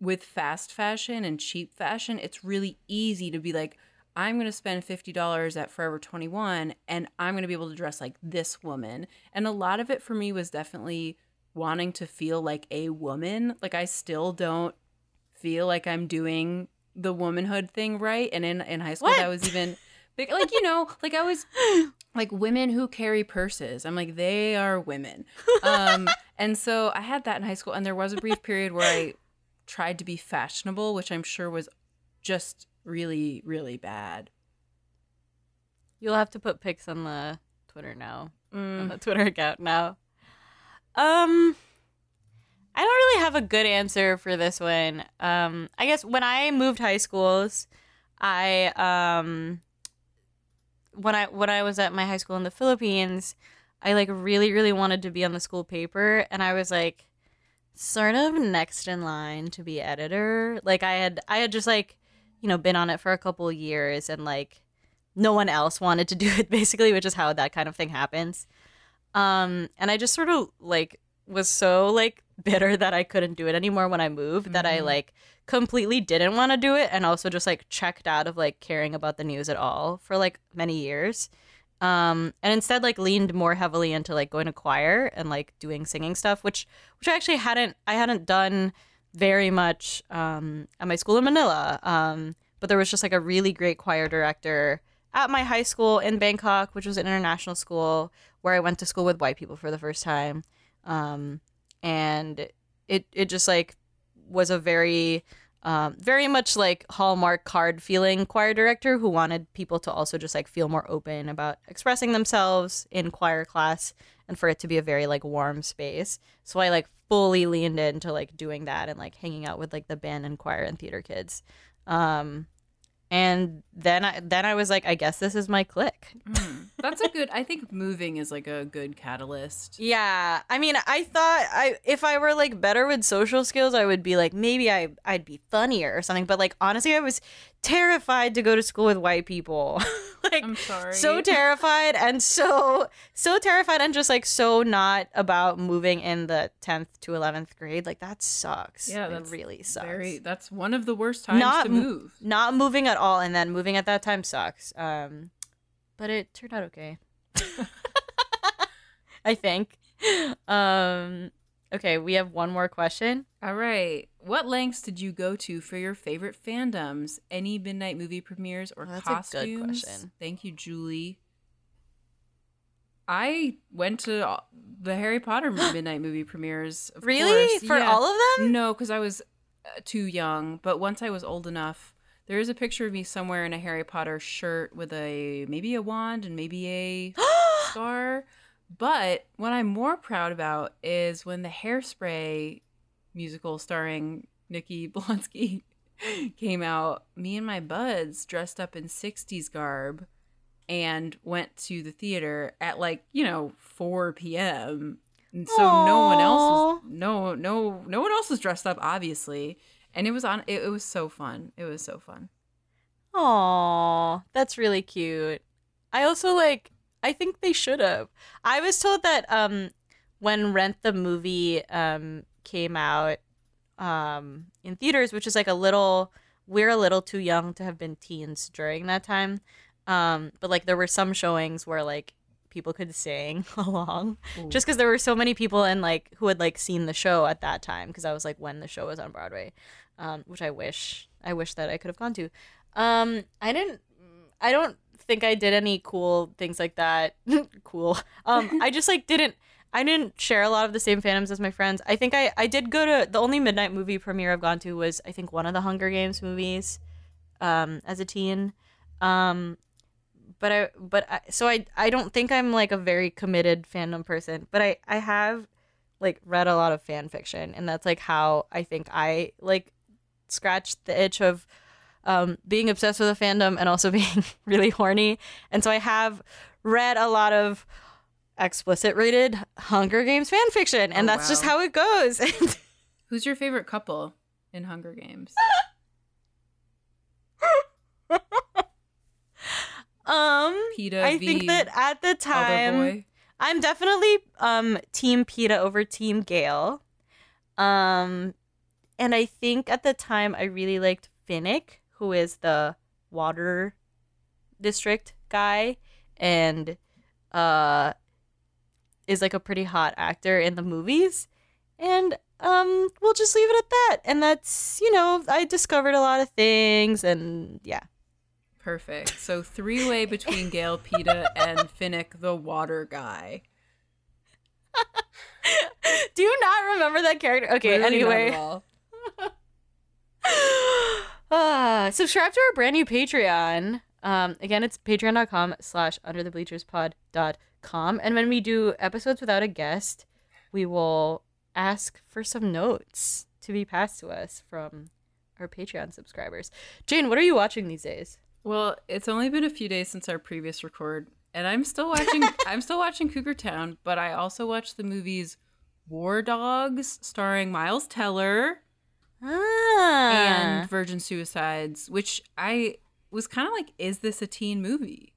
with fast fashion and cheap fashion, it's really easy to be like I'm going to spend $50 at Forever 21 and I'm going to be able to dress like this woman. And a lot of it for me was definitely wanting to feel like a woman. Like I still don't feel like I'm doing the womanhood thing right. And in, in high school, What? that was even big. Like, you know, like I was like women who carry purses. I'm like, they are women. Um, and so I had that in high school. And there was a brief period where I tried to be fashionable, which I'm sure was just really, really bad. You'll have to put pics on the Twitter now. On Mm. the Twitter account now. Um I don't really have a good answer for this one. Um I guess when I moved high schools, I um when I when I was at my high school in the Philippines, I like really really wanted to be on the school paper and I was like sort of next in line to be editor. Like I had I had just like, you know, been on it for a couple years and like no one else wanted to do it basically, which is how that kind of thing happens. Um and I just sort of like was so like bitter that I couldn't do it anymore when I moved that I Mhm. like completely didn't want to do it and also just like checked out of like caring about the news at all for like many years um and instead like leaned more heavily into like going to choir and like doing singing stuff which which i actually hadn't i hadn't done very much um at my school in manila. Um but there was just like a really great choir director at my high school in bangkok which was an international school where i went to school with white people for the first time. Um and it it just like was a very um, very much like hallmark card feeling choir director who wanted people to also just like feel more open about expressing themselves in choir class and for it to be a very like warm space so i like fully leaned into like doing that and like hanging out with like the band and choir and theater kids um and then i then i was like i guess this is my click. Mm. That's a good. I think moving is like a good catalyst. Yeah, I mean, I thought I if I were like better with social skills, I would be like maybe I I'd be funnier or something. But like honestly, I was terrified to go to school with white people. like I'm sorry. so terrified and so so terrified and just like so not about moving in the 10th to 11th grade. Like that sucks. Yeah, It that's really sucks. Very. That's one of the worst times Not to move. Not moving at all and then moving at that time sucks. Um but it turned out okay. I think. Um okay, we have one more question. All right. What lengths did you go to for your favorite fandoms? Any midnight movie premieres or Oh, that's a good costumes? question. Thank you, Julie. I went to the Harry Potter midnight movie premieres. Really? course. For Yeah. all of them? No, because I was uh, too young. But once I was old enough, there is a picture of me somewhere in a Harry Potter shirt with a maybe a wand and maybe a scar. But what I'm more proud about is when the Hairspray musical starring Nikki Blonsky came out. Me and my buds dressed up in 60s garb and went to the theater at like, you know, 4 p.m. And so no one else was no no no one else was dressed up obviously. And it was on it, it was so fun. It was so fun. Aw, that's really cute. I also like I think they should have. I was told that um when Rent the movie um came out um in theaters, which is like a little we're a little too young to have been teens during that time. Um but like there were some showings where like people could sing along Ooh. just because there were so many people and like who had like seen the show at that time because I was like when the show was on Broadway, um, which I wish I wish that I could have gone to. Um, I didn't. I don't think I did any cool things like that. cool. Um, I just like didn't. I didn't share a lot of the same fandoms as my friends. I think I I did go to the only midnight movie premiere I've gone to was I think one of the Hunger Games movies, um, as a teen. Um, but I but I, so I I don't think I'm like a very committed fandom person. But I I have like read a lot of fan fiction, and that's like how I think I like scratched the itch of um, being obsessed with a fandom and also being really horny. And so I have read a lot of explicit rated Hunger Games fan fiction, and Oh, that's just how it goes. Who's your favorite couple in Hunger Games? um, Peeta I v. think that at the time, boy. I'm definitely um team Peeta over team Gale. Um and I think at the time I really liked Finnick, who is the water district guy and uh is like a pretty hot actor in the movies. And um we'll just leave it at that. And that's, you know, I discovered a lot of things and yeah. Perfect. So three way between Gale, Peeta, and Finnick, the water guy. Do you not remember that character? Okay, not anyway. uh, subscribe to our brand new Patreon. Um, again, it's patreon.com slash under the bleachers And when we do episodes without a guest, we will ask for some notes to be passed to us from our Patreon subscribers. Jane, what are you watching these days? Well, it's only been a few days since our previous record, and I'm still watching. I'm still watching Cougar Town, but I also watched the movies War Dogs, starring Miles Teller, Ah. and Virgin Suicides, which I was kind of like, is this a teen movie?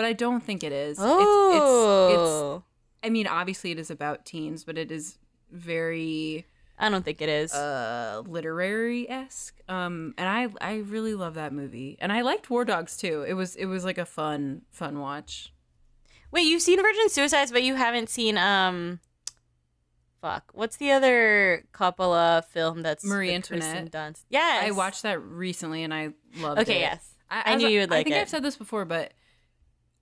But I don't think it is. It's, it's, it's. oh. I mean, obviously, it is about teens, but it is very I don't think it is. uh literary esque. Um, and I I really love that movie, and I liked War Dogs too. It was it was like a fun fun watch. Wait, you've seen Virgin Suicides, but you haven't seen um fuck. What's the other Coppola film that's Marie Antoinette. Dunst? Yes. I watched that recently, and I loved it. Okay, yes. I as knew you would like. I think it. I've said this before, but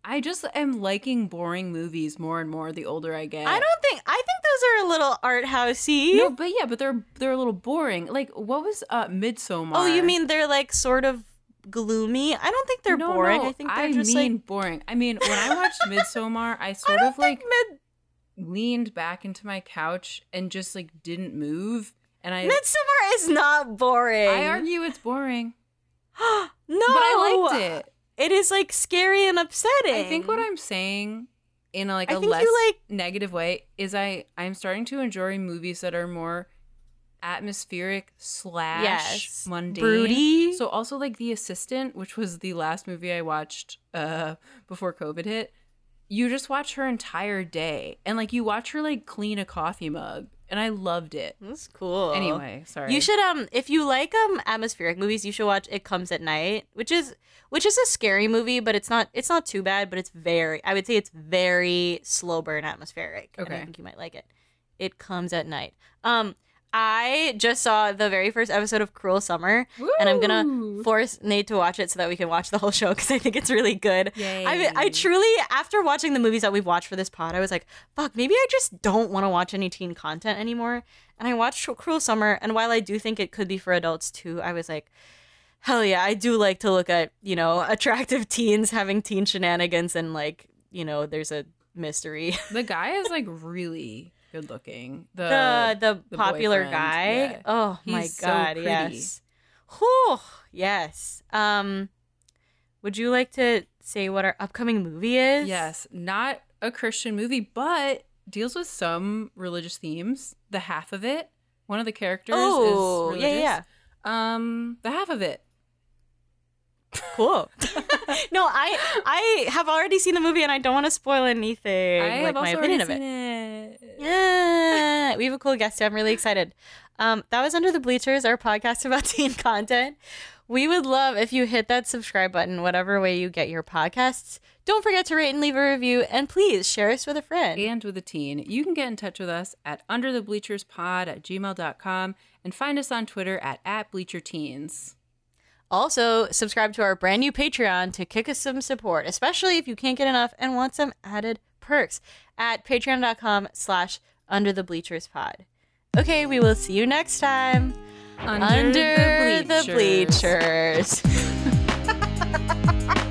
I just am liking boring movies more and more the older I get. I don't think I think those are a little art housey. No, but yeah, but they're they're a little boring. Like what was uh Midsommar? Oh, you mean they're like sort of gloomy? I don't think they're no, boring. No, I think they're just mean like boring. I mean, when I watched Midsommar, I I sort don't of like mid leaned back into my couch and just like didn't move. And I Midsommar is not boring. I argue it's boring, no, but I liked it. It is like scary and upsetting. I think what I'm saying in a, like I a think you less like- negative way is I I'm starting to enjoy movies that are more atmospheric slash Yes. mundane. Broody. So also like The Assistant, which was the last movie I watched uh before COVID hit. You just watch her entire day and like you watch her like clean a coffee mug and I loved it. That's cool. Anyway, sorry. You should um if you like um atmospheric movies, you should watch It Comes at Night, which is which is a scary movie, but it's not it's not too bad, but it's very I would say it's very slow burn atmospheric. And I think you might like it. It Comes at Night. Um I just saw the very first episode of Cruel Summer, and I'm gonna force Nate to watch it so that we can watch the whole show because I think it's really good. Yay. I I truly after watching the movies that we've watched for this pod, I was like, fuck, maybe I just don't want to watch any teen content anymore. And I watched Cruel Summer, and while I do think it could be for adults too, I was like, hell yeah, I do like to look at you know attractive teens having teen shenanigans and like you know there's a mystery. The guy is like really good looking. The the the, the popular boyfriend, guy. yeah. Oh my He's so god, pretty. yes. Whew, yes. Um would you like to say what our upcoming movie is? Yes, not a Christian movie, but deals with some religious themes. The half of it, one of the characters Oh, is yeah, yeah. Um, the half of it. Cool. no, I I have already seen the movie and I don't want to spoil anything. I like my opinion of it. seen it. Yeah, we have a cool guest. I'm really excited. Um, that was Under the Bleachers, our podcast about teen content. We would love if you hit that subscribe button, whatever way you get your podcasts. Don't forget to rate and leave a review, and please share us with a friend. And with a teen, you can get in touch with us at underthebleacherspod at gmail.com and find us on Twitter at, at bleacherteens. Also, subscribe to our brand new Patreon to kick us some support, especially if you can't get enough and want some added perks at patreon.com slash under the bleachers pod. Okay, we will see you next time Under, under, the the bleachers. bleachers.